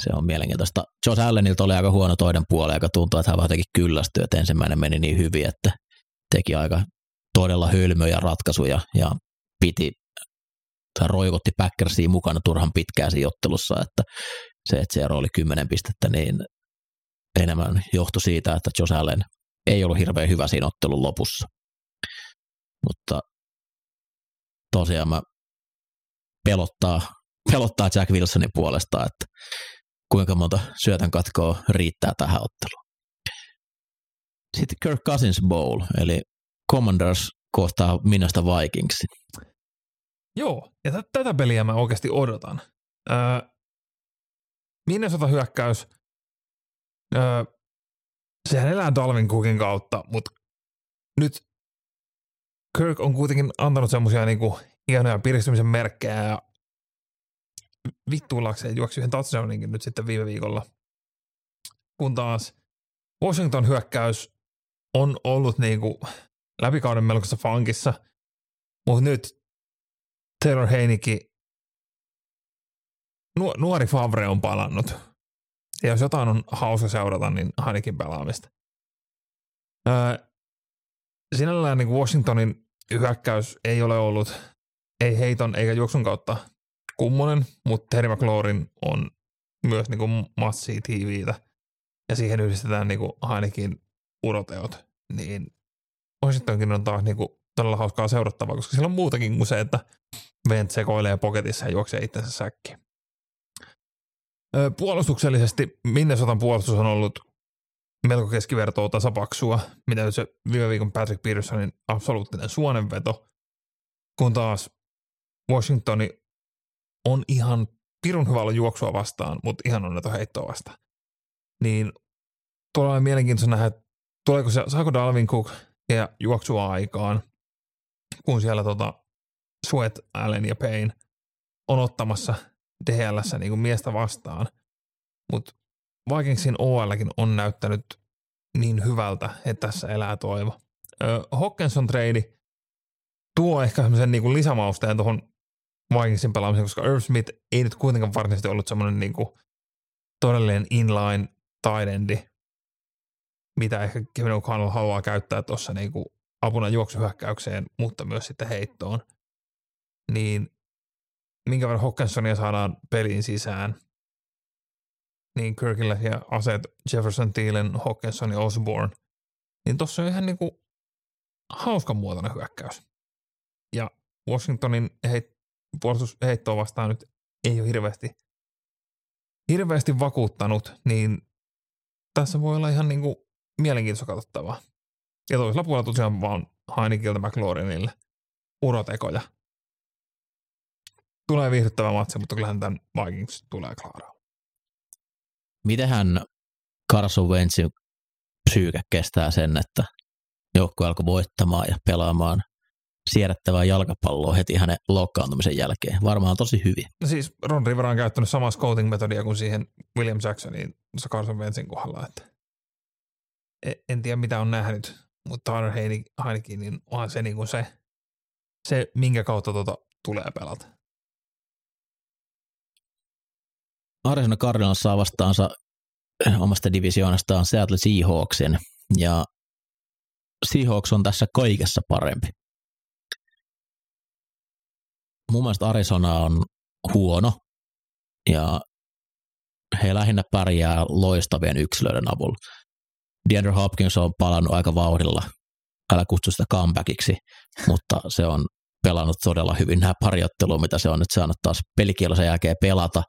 se on mielenkiintoista. Josh Allenilta oli aika huono toinen puoli, joka tuntuu, että hän vähän jotenkin kyllästyi, että ensimmäinen meni niin hyvin, että teki aika todella hölmöjä ratkaisuja ja piti tai roikotti Packersia mukana turhan pitkään siinä ottelussa, että se, että se oli 10 pistettä, niin enemmän johtui siitä, että Josh Allen ei ollut hirveän hyvä siinä ottelun lopussa. Mutta tosiaan mä pelottaa, pelottaa Jack Wilsonin puolesta, että kuinka monta syötän katkoa riittää tähän otteluun. Sitten Kirk Cousins Bowl, eli Commanders kohtaa Minasta Vikingsin. Joo, ja t- tätä peliä mä oikeasti odotan. Öö, Minnesota hyökkäys, öö, sehän elää Dalvin Cookin kautta, mutta nyt Kirk on kuitenkin antanut semmoisia niinku hienoja piristymisen merkkejä ja vittuillakseen juoksi yhden touchdowninkin nyt sitten viime viikolla. Kun taas Washington hyökkäys on ollut niinku läpikauden melkoisessa fankissa, mutta nyt Taylor Heinicki, nu- nuori Favre on palannut. Ja jos jotain on hauska seurata, niin Heinickin pelaamista. Öö, sinällään niin Washingtonin hyökkäys ei ole ollut, ei heiton eikä juoksun kautta kummonen, mutta Terry McLaurin on myös niin kuin massia tiiviitä. Ja siihen yhdistetään niin kuin Heinickin uroteot, niin Washingtonkin on taas niin kuin todella hauskaa seurattavaa, koska siellä on muutakin kuin se, että Vent sekoilee poketissa ja juoksee itsensä säkkiin. Puolustuksellisesti Minnesotan puolustus on ollut melko keskivertoa tasapaksua, mitä se viime viikon Patrick Petersonin absoluuttinen suonenveto, kun taas Washingtoni on ihan pirun hyvä olla juoksua vastaan, mutta ihan onneton heittoa vastaan. Niin tulee mielenkiintoista nähdä, tuleeko se, saako Dalvin Cook ja juoksua aikaan, kun siellä tota Sweat, Allen ja Payne on ottamassa DLS niin kuin miestä vastaan. Mutta Vikingsin OLkin on näyttänyt niin hyvältä, että tässä elää toivo. Hockenson trade tuo ehkä semmoisen niin lisämausteen tuohon Vikingsin pelaamiseen, koska Irv Smith ei nyt kuitenkaan varsinaisesti ollut semmoinen niin kuin todellinen inline tight endi, mitä ehkä Kevin O'Connell haluaa käyttää tuossa niin kuin apuna juoksuhyökkäykseen, mutta myös sitten heittoon. Niin minkä verran Hawkinsonia saadaan peliin sisään, niin Kirkillä ja aseet Jefferson, Thielen, Hawkinson ja Osborne, niin tuossa on ihan niin kuin hauska muotoinen hyökkäys. Ja Washingtonin heit, puolustusheittoa vastaan nyt ei ole hirveästi, hirveästi vakuuttanut, niin tässä voi olla ihan niin kuin mielenkiintoista katsottavaa. Ja toisella puolella tosiaan vaan Heinikiltä McLaurinille urotekoja tulee viihdyttävä matsi, mutta kyllähän tämän Vikings tulee klaaraa. Mitenhän Carson Wentzin psyyke kestää sen, että joukkue alkoi voittamaan ja pelaamaan siedättävää jalkapalloa heti hänen loukkaantumisen jälkeen. Varmaan tosi hyvin. No siis Ron Rivera on käyttänyt samaa scouting-metodia kuin siihen William Jacksoniin Carson Wentzin kohdalla. Että en tiedä mitä on nähnyt, mutta Tyler Heineken, niin onhan se niin kuin se, se, minkä kautta tuota tulee pelata. Arizona Cardinals saa vastaansa omasta divisioonastaan Seattle Seahawksin, ja Seahawks on tässä kaikessa parempi. Mun mielestä Arizona on huono, ja he lähinnä pärjää loistavien yksilöiden avulla. DeAndre Hopkins on palannut aika vauhdilla, älä kutsu sitä comebackiksi, mutta se on pelannut todella hyvin. Nämä pariottelua, mitä se on nyt saanut taas pelikielosen jälkeen pelata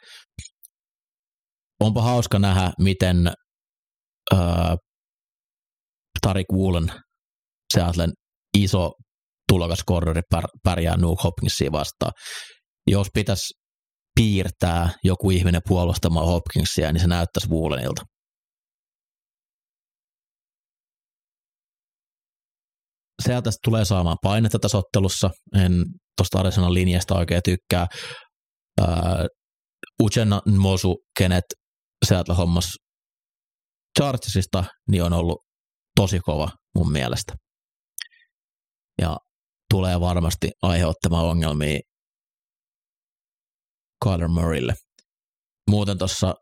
onpa hauska nähdä, miten äh, Tarik Woolen, Seattlen iso tulokas korreri pär, pärjää Nuke Hopkinsia vastaan. Jos pitäisi piirtää joku ihminen puolustamaan Hopkinsia, niin se näyttäisi Woolenilta. Sieltä tulee saamaan painetta tässä ottelussa. En tuosta Arizonan linjasta oikein tykkää. Uh, Uchenna Mosu, kenet Seattle hommas Chargersista, niin on ollut tosi kova mun mielestä. Ja tulee varmasti aiheuttamaan ongelmia Kyler Murraylle. Muuten tuossa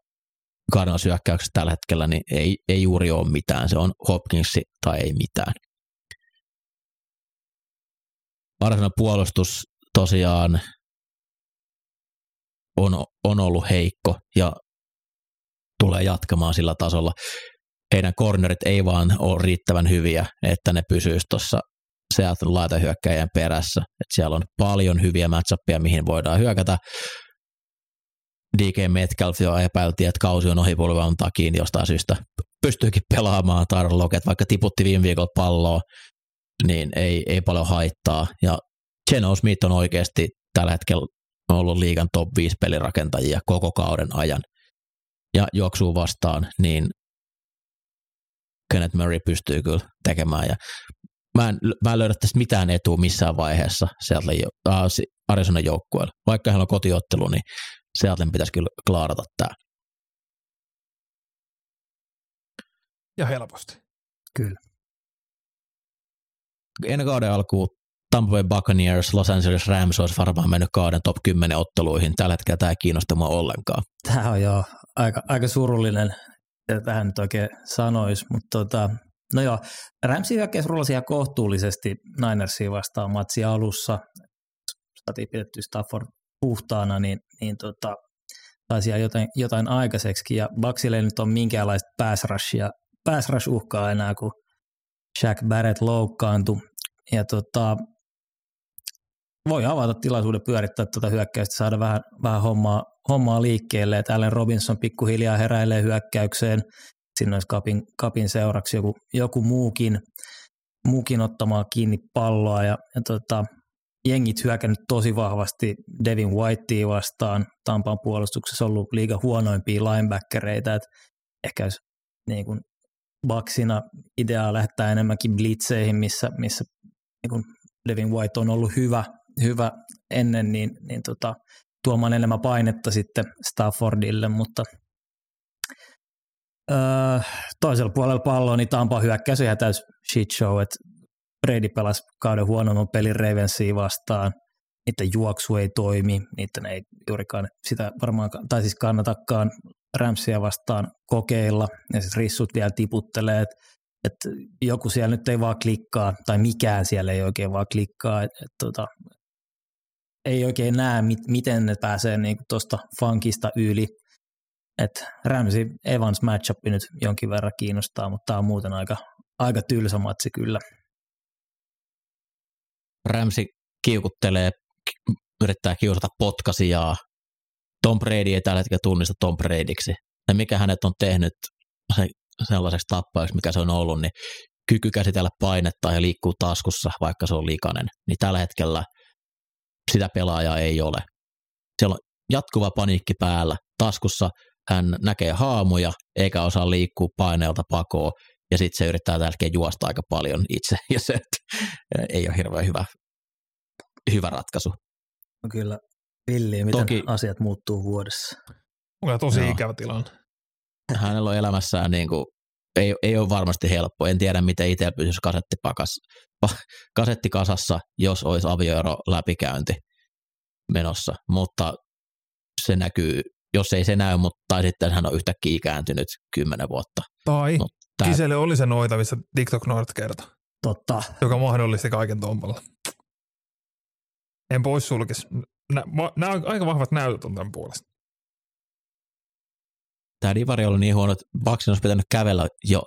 Cardinals hyökkäyksessä tällä hetkellä niin ei, ei juuri ole mitään. Se on Hopkinsi tai ei mitään. Varsinainen puolustus tosiaan on, on ollut heikko ja tulee jatkamaan sillä tasolla. Heidän cornerit ei vaan ole riittävän hyviä, että ne pysyisi tuossa Seattle laitahyökkäjän perässä. Et siellä on paljon hyviä matchappeja, mihin voidaan hyökätä. DK Metcalf jo epäiltiin, että kausi on ohipulvan takiin jostain syystä pystyykin pelaamaan Tyron Lockett, vaikka tiputti viime viikolla palloa, niin ei, ei paljon haittaa. Ja Geno Smith on oikeasti tällä hetkellä ollut liigan top 5 pelirakentajia koko kauden ajan ja juoksuu vastaan, niin Kenneth Murray pystyy kyllä tekemään. Ja mä, en, mä en löydä tästä mitään etua missään vaiheessa Seattle, äh, Arizona joukkueella. Vaikka heillä on kotiottelu, niin Seattlen pitäisi kyllä klaarata tämä. Ja helposti. Kyllä. Ennen kauden alkuun Tampa Bay Buccaneers, Los Angeles Rams olisi varmaan mennyt kauden top 10 otteluihin. Tällä hetkellä tämä ei kiinnosta mua ollenkaan. Tämä on jo aika, aika surullinen, että tähän nyt oikein sanoisi, mutta tota, no joo, Ramsi hyökkäys rullasi ihan kohtuullisesti Ninersia vastaan matsi alussa. Saatiin pidetty Stafford puhtaana, niin, niin tota, taisi jotain, jotain aikaiseksi, ja Bucksille ei nyt ole minkäänlaista pass rushia, pass rush uhkaa enää, kun Shaq Barrett loukkaantui. Ja tota, voi avata tilaisuuden pyörittää tuota hyökkäystä, saada vähän, vähän hommaa, hommaa liikkeelle, että Allen Robinson pikkuhiljaa heräilee hyökkäykseen, sinne olisi kapin, kapin seuraksi joku, joku muukin, muukin ottamaan kiinni palloa ja, ja tota, jengit hyökännyt tosi vahvasti Devin Whitea vastaan. Tampan puolustuksessa ollut liiga huonoimpia linebackereita, että ehkä olisi niin kuin baksina ideaa lähettää enemmänkin blitzeihin, missä, missä niin kuin Devin White on ollut hyvä, hyvä ennen, niin, niin tota, tuomaan enemmän painetta sitten Staffordille, mutta öö, toisella puolella palloa niin Tampa hyökkäys ihan täys shit show, että Brady pelasi kauden huonomman pelin Ravensia vastaan, niiden juoksu ei toimi, niiden ei juurikaan sitä varmaan, tai siis kannatakaan Ramsia vastaan kokeilla, ja sitten rissut vielä tiputtelee, että et joku siellä nyt ei vaan klikkaa, tai mikään siellä ei oikein vaan klikkaa, että et, tota, ei oikein näe, mit, miten ne pääsee niinku tuosta funkista yli. Et Ramsey Evans matchup nyt jonkin verran kiinnostaa, mutta tämä on muuten aika, aika tylsä matsi kyllä. Ramsey kiukuttelee, yrittää kiusata potkasijaa. Tom Brady ei tällä hetkellä tunnista Tom Bradyksi. Ja mikä hänet on tehnyt sellaiseksi tappajaksi, mikä se on ollut, niin kyky käsitellä painetta ja liikkuu taskussa, vaikka se on likainen, niin tällä hetkellä sitä pelaajaa ei ole. Siellä on jatkuva paniikki päällä. Taskussa hän näkee haamuja eikä osaa liikkua paineelta pakoon ja sitten se yrittää tällä juosta aika paljon itse ja se ei ole hirveän hyvä, hyvä ratkaisu. No kyllä villiä, miten Toki, asiat muuttuu vuodessa. On tosi no. ikävä tilanne. Hänellä on elämässään niin kuin, ei, ei ole varmasti helppo. En tiedä, miten itse pysyisi kasettipakas, kasetti kasassa, jos olisi avioero läpikäynti menossa, mutta se näkyy, jos ei se näy, mutta tai sitten hän on yhtäkkiä ikääntynyt kymmenen vuotta. Tai no, tää... Kiselle oli se noitavissa TikTok Nord kerta. Totta. Joka mahdollisti kaiken tompalla. En pois sulkis. Nämä on aika vahvat näytöt on tämän puolesta. Tämä divari oli niin huono, että Baksin olisi pitänyt kävellä jo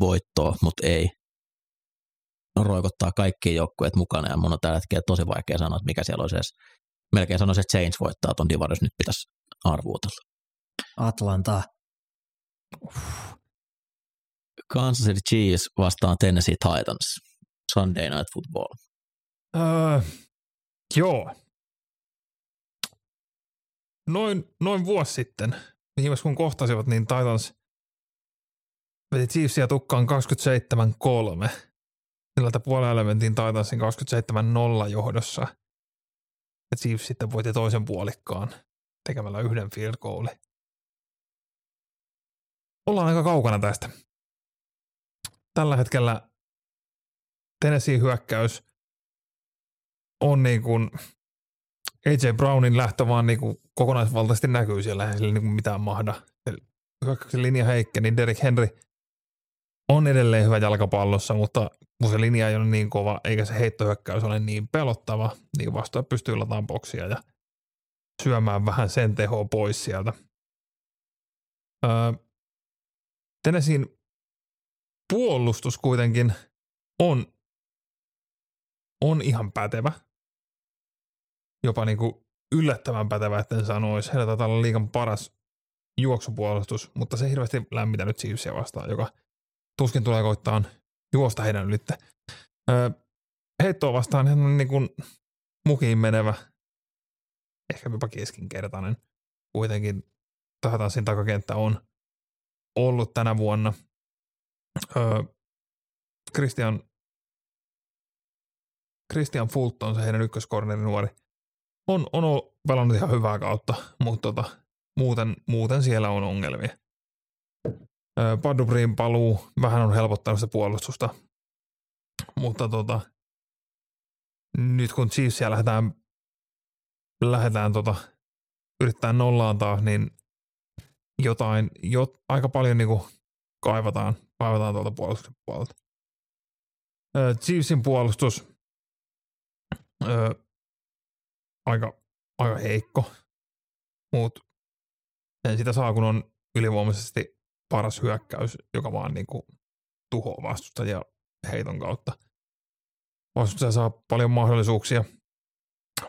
voittoa, mutta ei. No roikottaa kaikki joukkueet mukana ja mun on tällä hetkellä tosi vaikea sanoa, että mikä siellä olisi edes. Melkein sanoisin, että Saints voittaa ton divari, jos nyt pitäisi arvuutella. Atlanta. Kansas City Chiefs vastaan Tennessee Titans. Sunday Night Football. Uh, joo. Noin, noin vuosi sitten, viimeksi kun kohtasivat, niin Titans veti Chiefsia tukkaan 27-3. Sillä puolella mentiin Titansin 27-0 johdossa. Ja Chiefs sitten voitti toisen puolikkaan tekemällä yhden field goalin. Ollaan aika kaukana tästä. Tällä hetkellä Tennessee hyökkäys on niin kuin AJ Brownin lähtö vaan niin kuin kokonaisvaltaisesti näkyy siellä, ei niin kuin mitään mahda. Hyökkäyksen linja heikkeni, niin Derek Henry on edelleen hyvä jalkapallossa, mutta kun se linja ei ole niin kova, eikä se heittohyökkäys ole niin pelottava, niin vastaan pystyy lataan boksia ja syömään vähän sen tehoa pois sieltä. Öö, Tennesseein puolustus kuitenkin on, on ihan pätevä. Jopa niin kuin yllättävän pätevä, etten sanoisi. Heillä taitaa olla liikan paras juoksupuolustus, mutta se hirveästi lämmitänyt Chiefsia vastaan, joka tuskin tulee koittaa juosta heidän ylitte. Öö, heittoa vastaan hän on niin kuin mukiin menevä, ehkä jopa keskinkertainen. Kuitenkin siinä takakenttä on ollut tänä vuonna. Öö, Christian, Christian Fulton, se heidän ykköskornerin nuori, on, on pelannut ihan hyvää kautta, mutta tota, muuten, muuten siellä on ongelmia. Padubrin paluu vähän on helpottanut sitä puolustusta, mutta tota, nyt kun Chiefsia lähdetään, lähdetään tota, yrittää nollaan taas, niin jotain, jo, aika paljon niinku kaivataan, kaivataan tuolta puolustuksen puolelta. Chiefsin puolustus aika, aika heikko, mutta en sitä saa, kun on ylivoimaisesti paras hyökkäys, joka vaan niin kuin tuhoaa vastustajia heiton kautta. Vastustaja saa paljon mahdollisuuksia.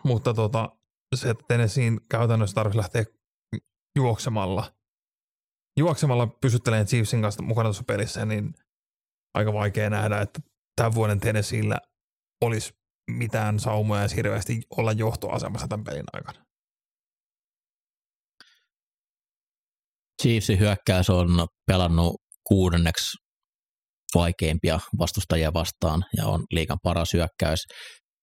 mutta tota, se, että Tennesseein käytännössä tarvitsisi lähteä juoksemalla, juoksemalla pysyttelee Chiefsin kanssa mukana tuossa pelissä, niin aika vaikea nähdä, että tämän vuoden Tennesseillä olisi mitään saumoja hirveästi olla johtoasemassa tämän pelin aikana. Chiefsin hyökkäys on pelannut kuudenneksi vaikeimpia vastustajia vastaan ja on liikan paras hyökkäys.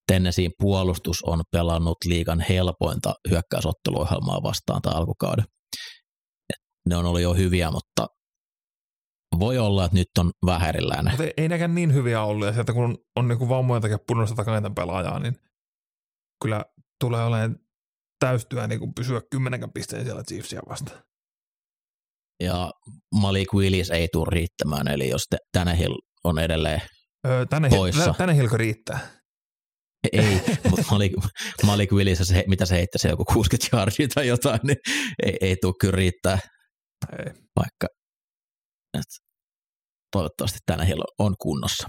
Tennesseein puolustus on pelannut liikan helpointa hyökkäysotteluohjelmaa vastaan tai alkukauden. Ne on ollut jo hyviä, mutta voi olla, että nyt on vähän erilainen. Mutta ei nekään niin hyviä ollut, ja sieltä kun on, on niin vammoja takia punaista takaisin pelaajaa, niin kyllä tulee olemaan täystyä niin kuin pysyä kymmenenkään pisteen siellä Chiefsia vastaan. Ja Malik Willis ei tule riittämään, eli jos Tannehill on edelleen öö, tänne, poissa. Tänne Hilko riittää. Ei, mutta Malik, Malik Willis, se, mitä se heittää, se joku 60 yardia tai jotain, niin ei, ei tule kyllä riittää. Ei. Vaikka et, toivottavasti tänä on kunnossa.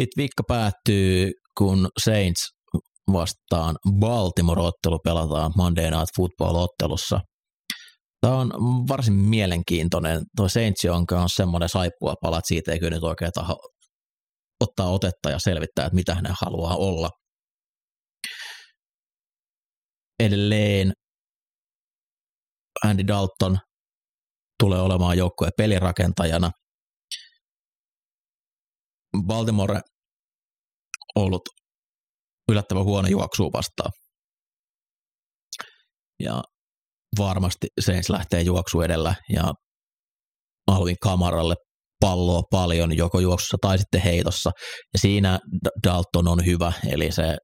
Sitten viikko päättyy, kun Saints vastaan Baltimore-ottelu pelataan Monday Night Football-ottelussa. Tämä on varsin mielenkiintoinen. Tuo Saints on semmoinen saippua palat, siitä ei kyllä nyt oikein taho ottaa otetta ja selvittää, että mitä hän haluaa olla. Edelleen Andy Dalton tulee olemaan joukkueen pelirakentajana. Baltimore ollut yllättävän huono juoksu vastaan. Ja varmasti Saints lähtee juoksu edellä ja Alvin Kamaralle palloa paljon joko juoksussa tai sitten heitossa. Ja siinä Dalton on hyvä, eli se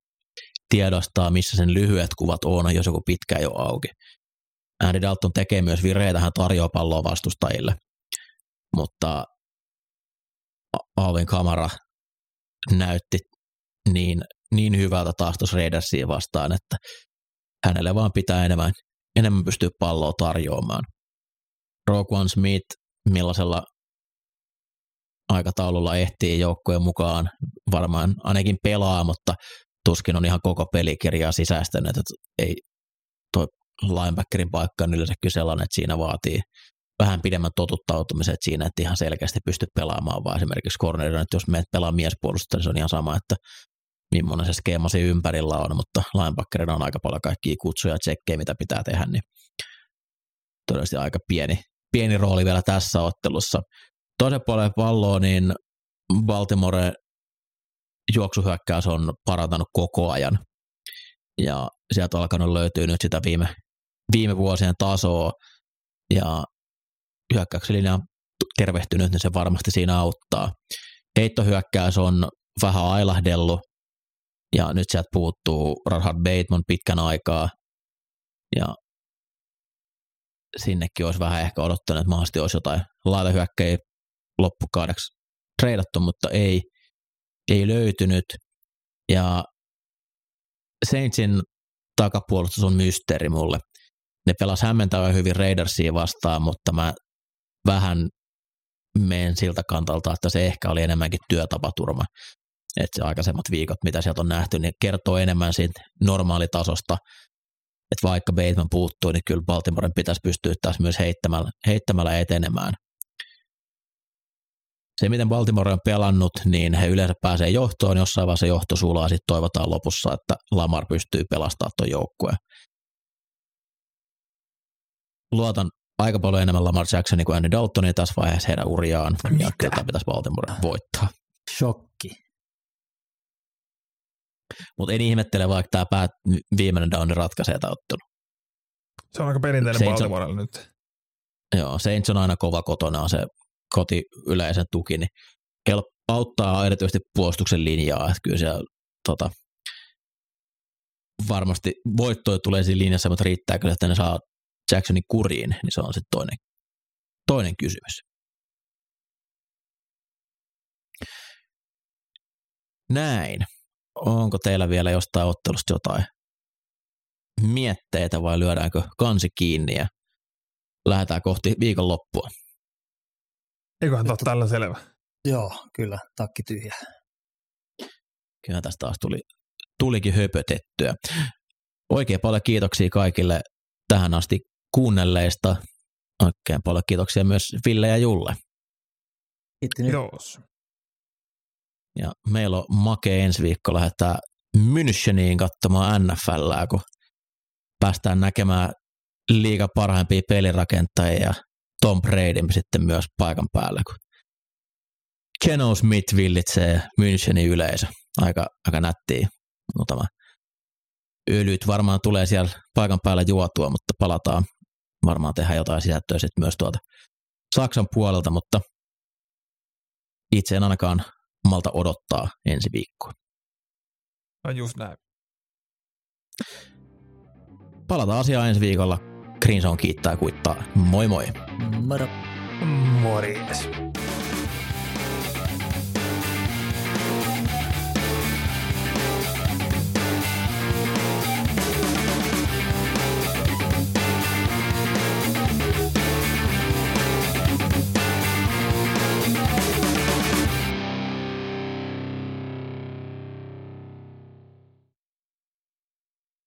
tiedostaa, missä sen lyhyet kuvat on, jos joku pitkä jo auki. Andy Dalton tekee myös vireitä, hän tarjoaa palloa vastustajille, mutta Alvin kamera näytti niin, niin hyvältä taas tuossa Raidersia vastaan, että hänelle vaan pitää enemmän, enemmän pystyä palloa tarjoamaan. Roquan Smith, millaisella aikataululla ehtii joukkojen mukaan, varmaan ainakin pelaa, mutta tuskin on ihan koko pelikirjaa sisäistänyt, että ei tuo linebackerin paikka on yleensä sellainen, että siinä vaatii vähän pidemmän totuttautumisen että siinä, että ihan selkeästi pysty pelaamaan, vaan esimerkiksi cornerina, että jos meet pelaa miespuolustusta, niin se on ihan sama, että millainen se skeema siinä ympärillä on, mutta linebackerina on aika paljon kaikkia kutsuja ja tsekkejä, mitä pitää tehdä, niin todennäköisesti aika pieni, pieni rooli vielä tässä ottelussa. Toisen puolen palloa, niin Baltimore juoksuhyökkäys on parantanut koko ajan. Ja sieltä alkanut löytyä nyt sitä viime, viime vuosien tasoa. Ja hyökkäyksen linja on tervehtynyt, niin se varmasti siinä auttaa. Heittohyökkäys on vähän ailahdellut, ja nyt sieltä puuttuu Rashad Bateman pitkän aikaa, ja sinnekin olisi vähän ehkä odottanut, että mahdollisesti olisi jotain laitahyökkäjä loppukaudeksi treidattu, mutta ei, ei löytynyt. Ja Saintsin takapuolustus on mysteeri mulle. Ne pelas hämmentävän hyvin Raidersia vastaan, mutta mä vähän menen siltä kantalta, että se ehkä oli enemmänkin työtapaturma. Että se aikaisemmat viikot, mitä sieltä on nähty, niin kertoo enemmän siitä normaalitasosta. Että vaikka Bateman puuttuu, niin kyllä Baltimoren pitäisi pystyä taas myös heittämällä, heittämällä etenemään se, miten Baltimore on pelannut, niin he yleensä pääsee johtoon, jossain vaiheessa johto sulaa, sitten toivotaan lopussa, että Lamar pystyy pelastamaan tuon joukkueen. Luotan aika paljon enemmän Lamar Jacksonin kuin Andy Daltonin tässä vaiheessa heidän uriaan, Mitä? ja kyllä pitäisi Baltimore voittaa. Shokki. Mutta en ihmettele, vaikka tämä päät, viimeinen downi ratkaisee tämä ottelu. Se on aika perinteinen Baltimorelle nyt. Joo, Saints on aina kova kotona, se koti yleisen tuki, niin help, auttaa erityisesti puolustuksen linjaa, että kyllä siellä tota, varmasti voittoja tulee siinä linjassa, mutta riittääkö, että ne saa Jacksonin kuriin, niin se on sitten toinen, toinen kysymys. Näin. Onko teillä vielä jostain ottelusta jotain mietteitä vai lyödäänkö kansi kiinni ja lähdetään kohti viikonloppua? Eiköhän tämä tällä selvä. Joo, kyllä, takki tyhjä. Kyllä tästä taas tuli tulikin höpötettyä. Oikein paljon kiitoksia kaikille tähän asti kuunnelleista. Oikein paljon kiitoksia myös Ville ja Julle. Kiitos. Ja meillä on make ensi viikko lähdetään Müncheniin katsomaan NFLää, kun päästään näkemään liiga parhaimpia pelirakentajia ja Tom Bradyn sitten myös paikan päällä, kun Geno Smith villitsee Münchenin yleisö. Aika, aika nättiä muutama öljyt varmaan tulee siellä paikan päällä juotua, mutta palataan varmaan tehdä jotain sisältöä sitten myös tuolta Saksan puolelta, mutta itse en ainakaan malta odottaa ensi viikkoa. No just näin. Palataan asiaan ensi viikolla. Green Zone kiittää ja kuittaa. Moi moi! Moro. Morjes.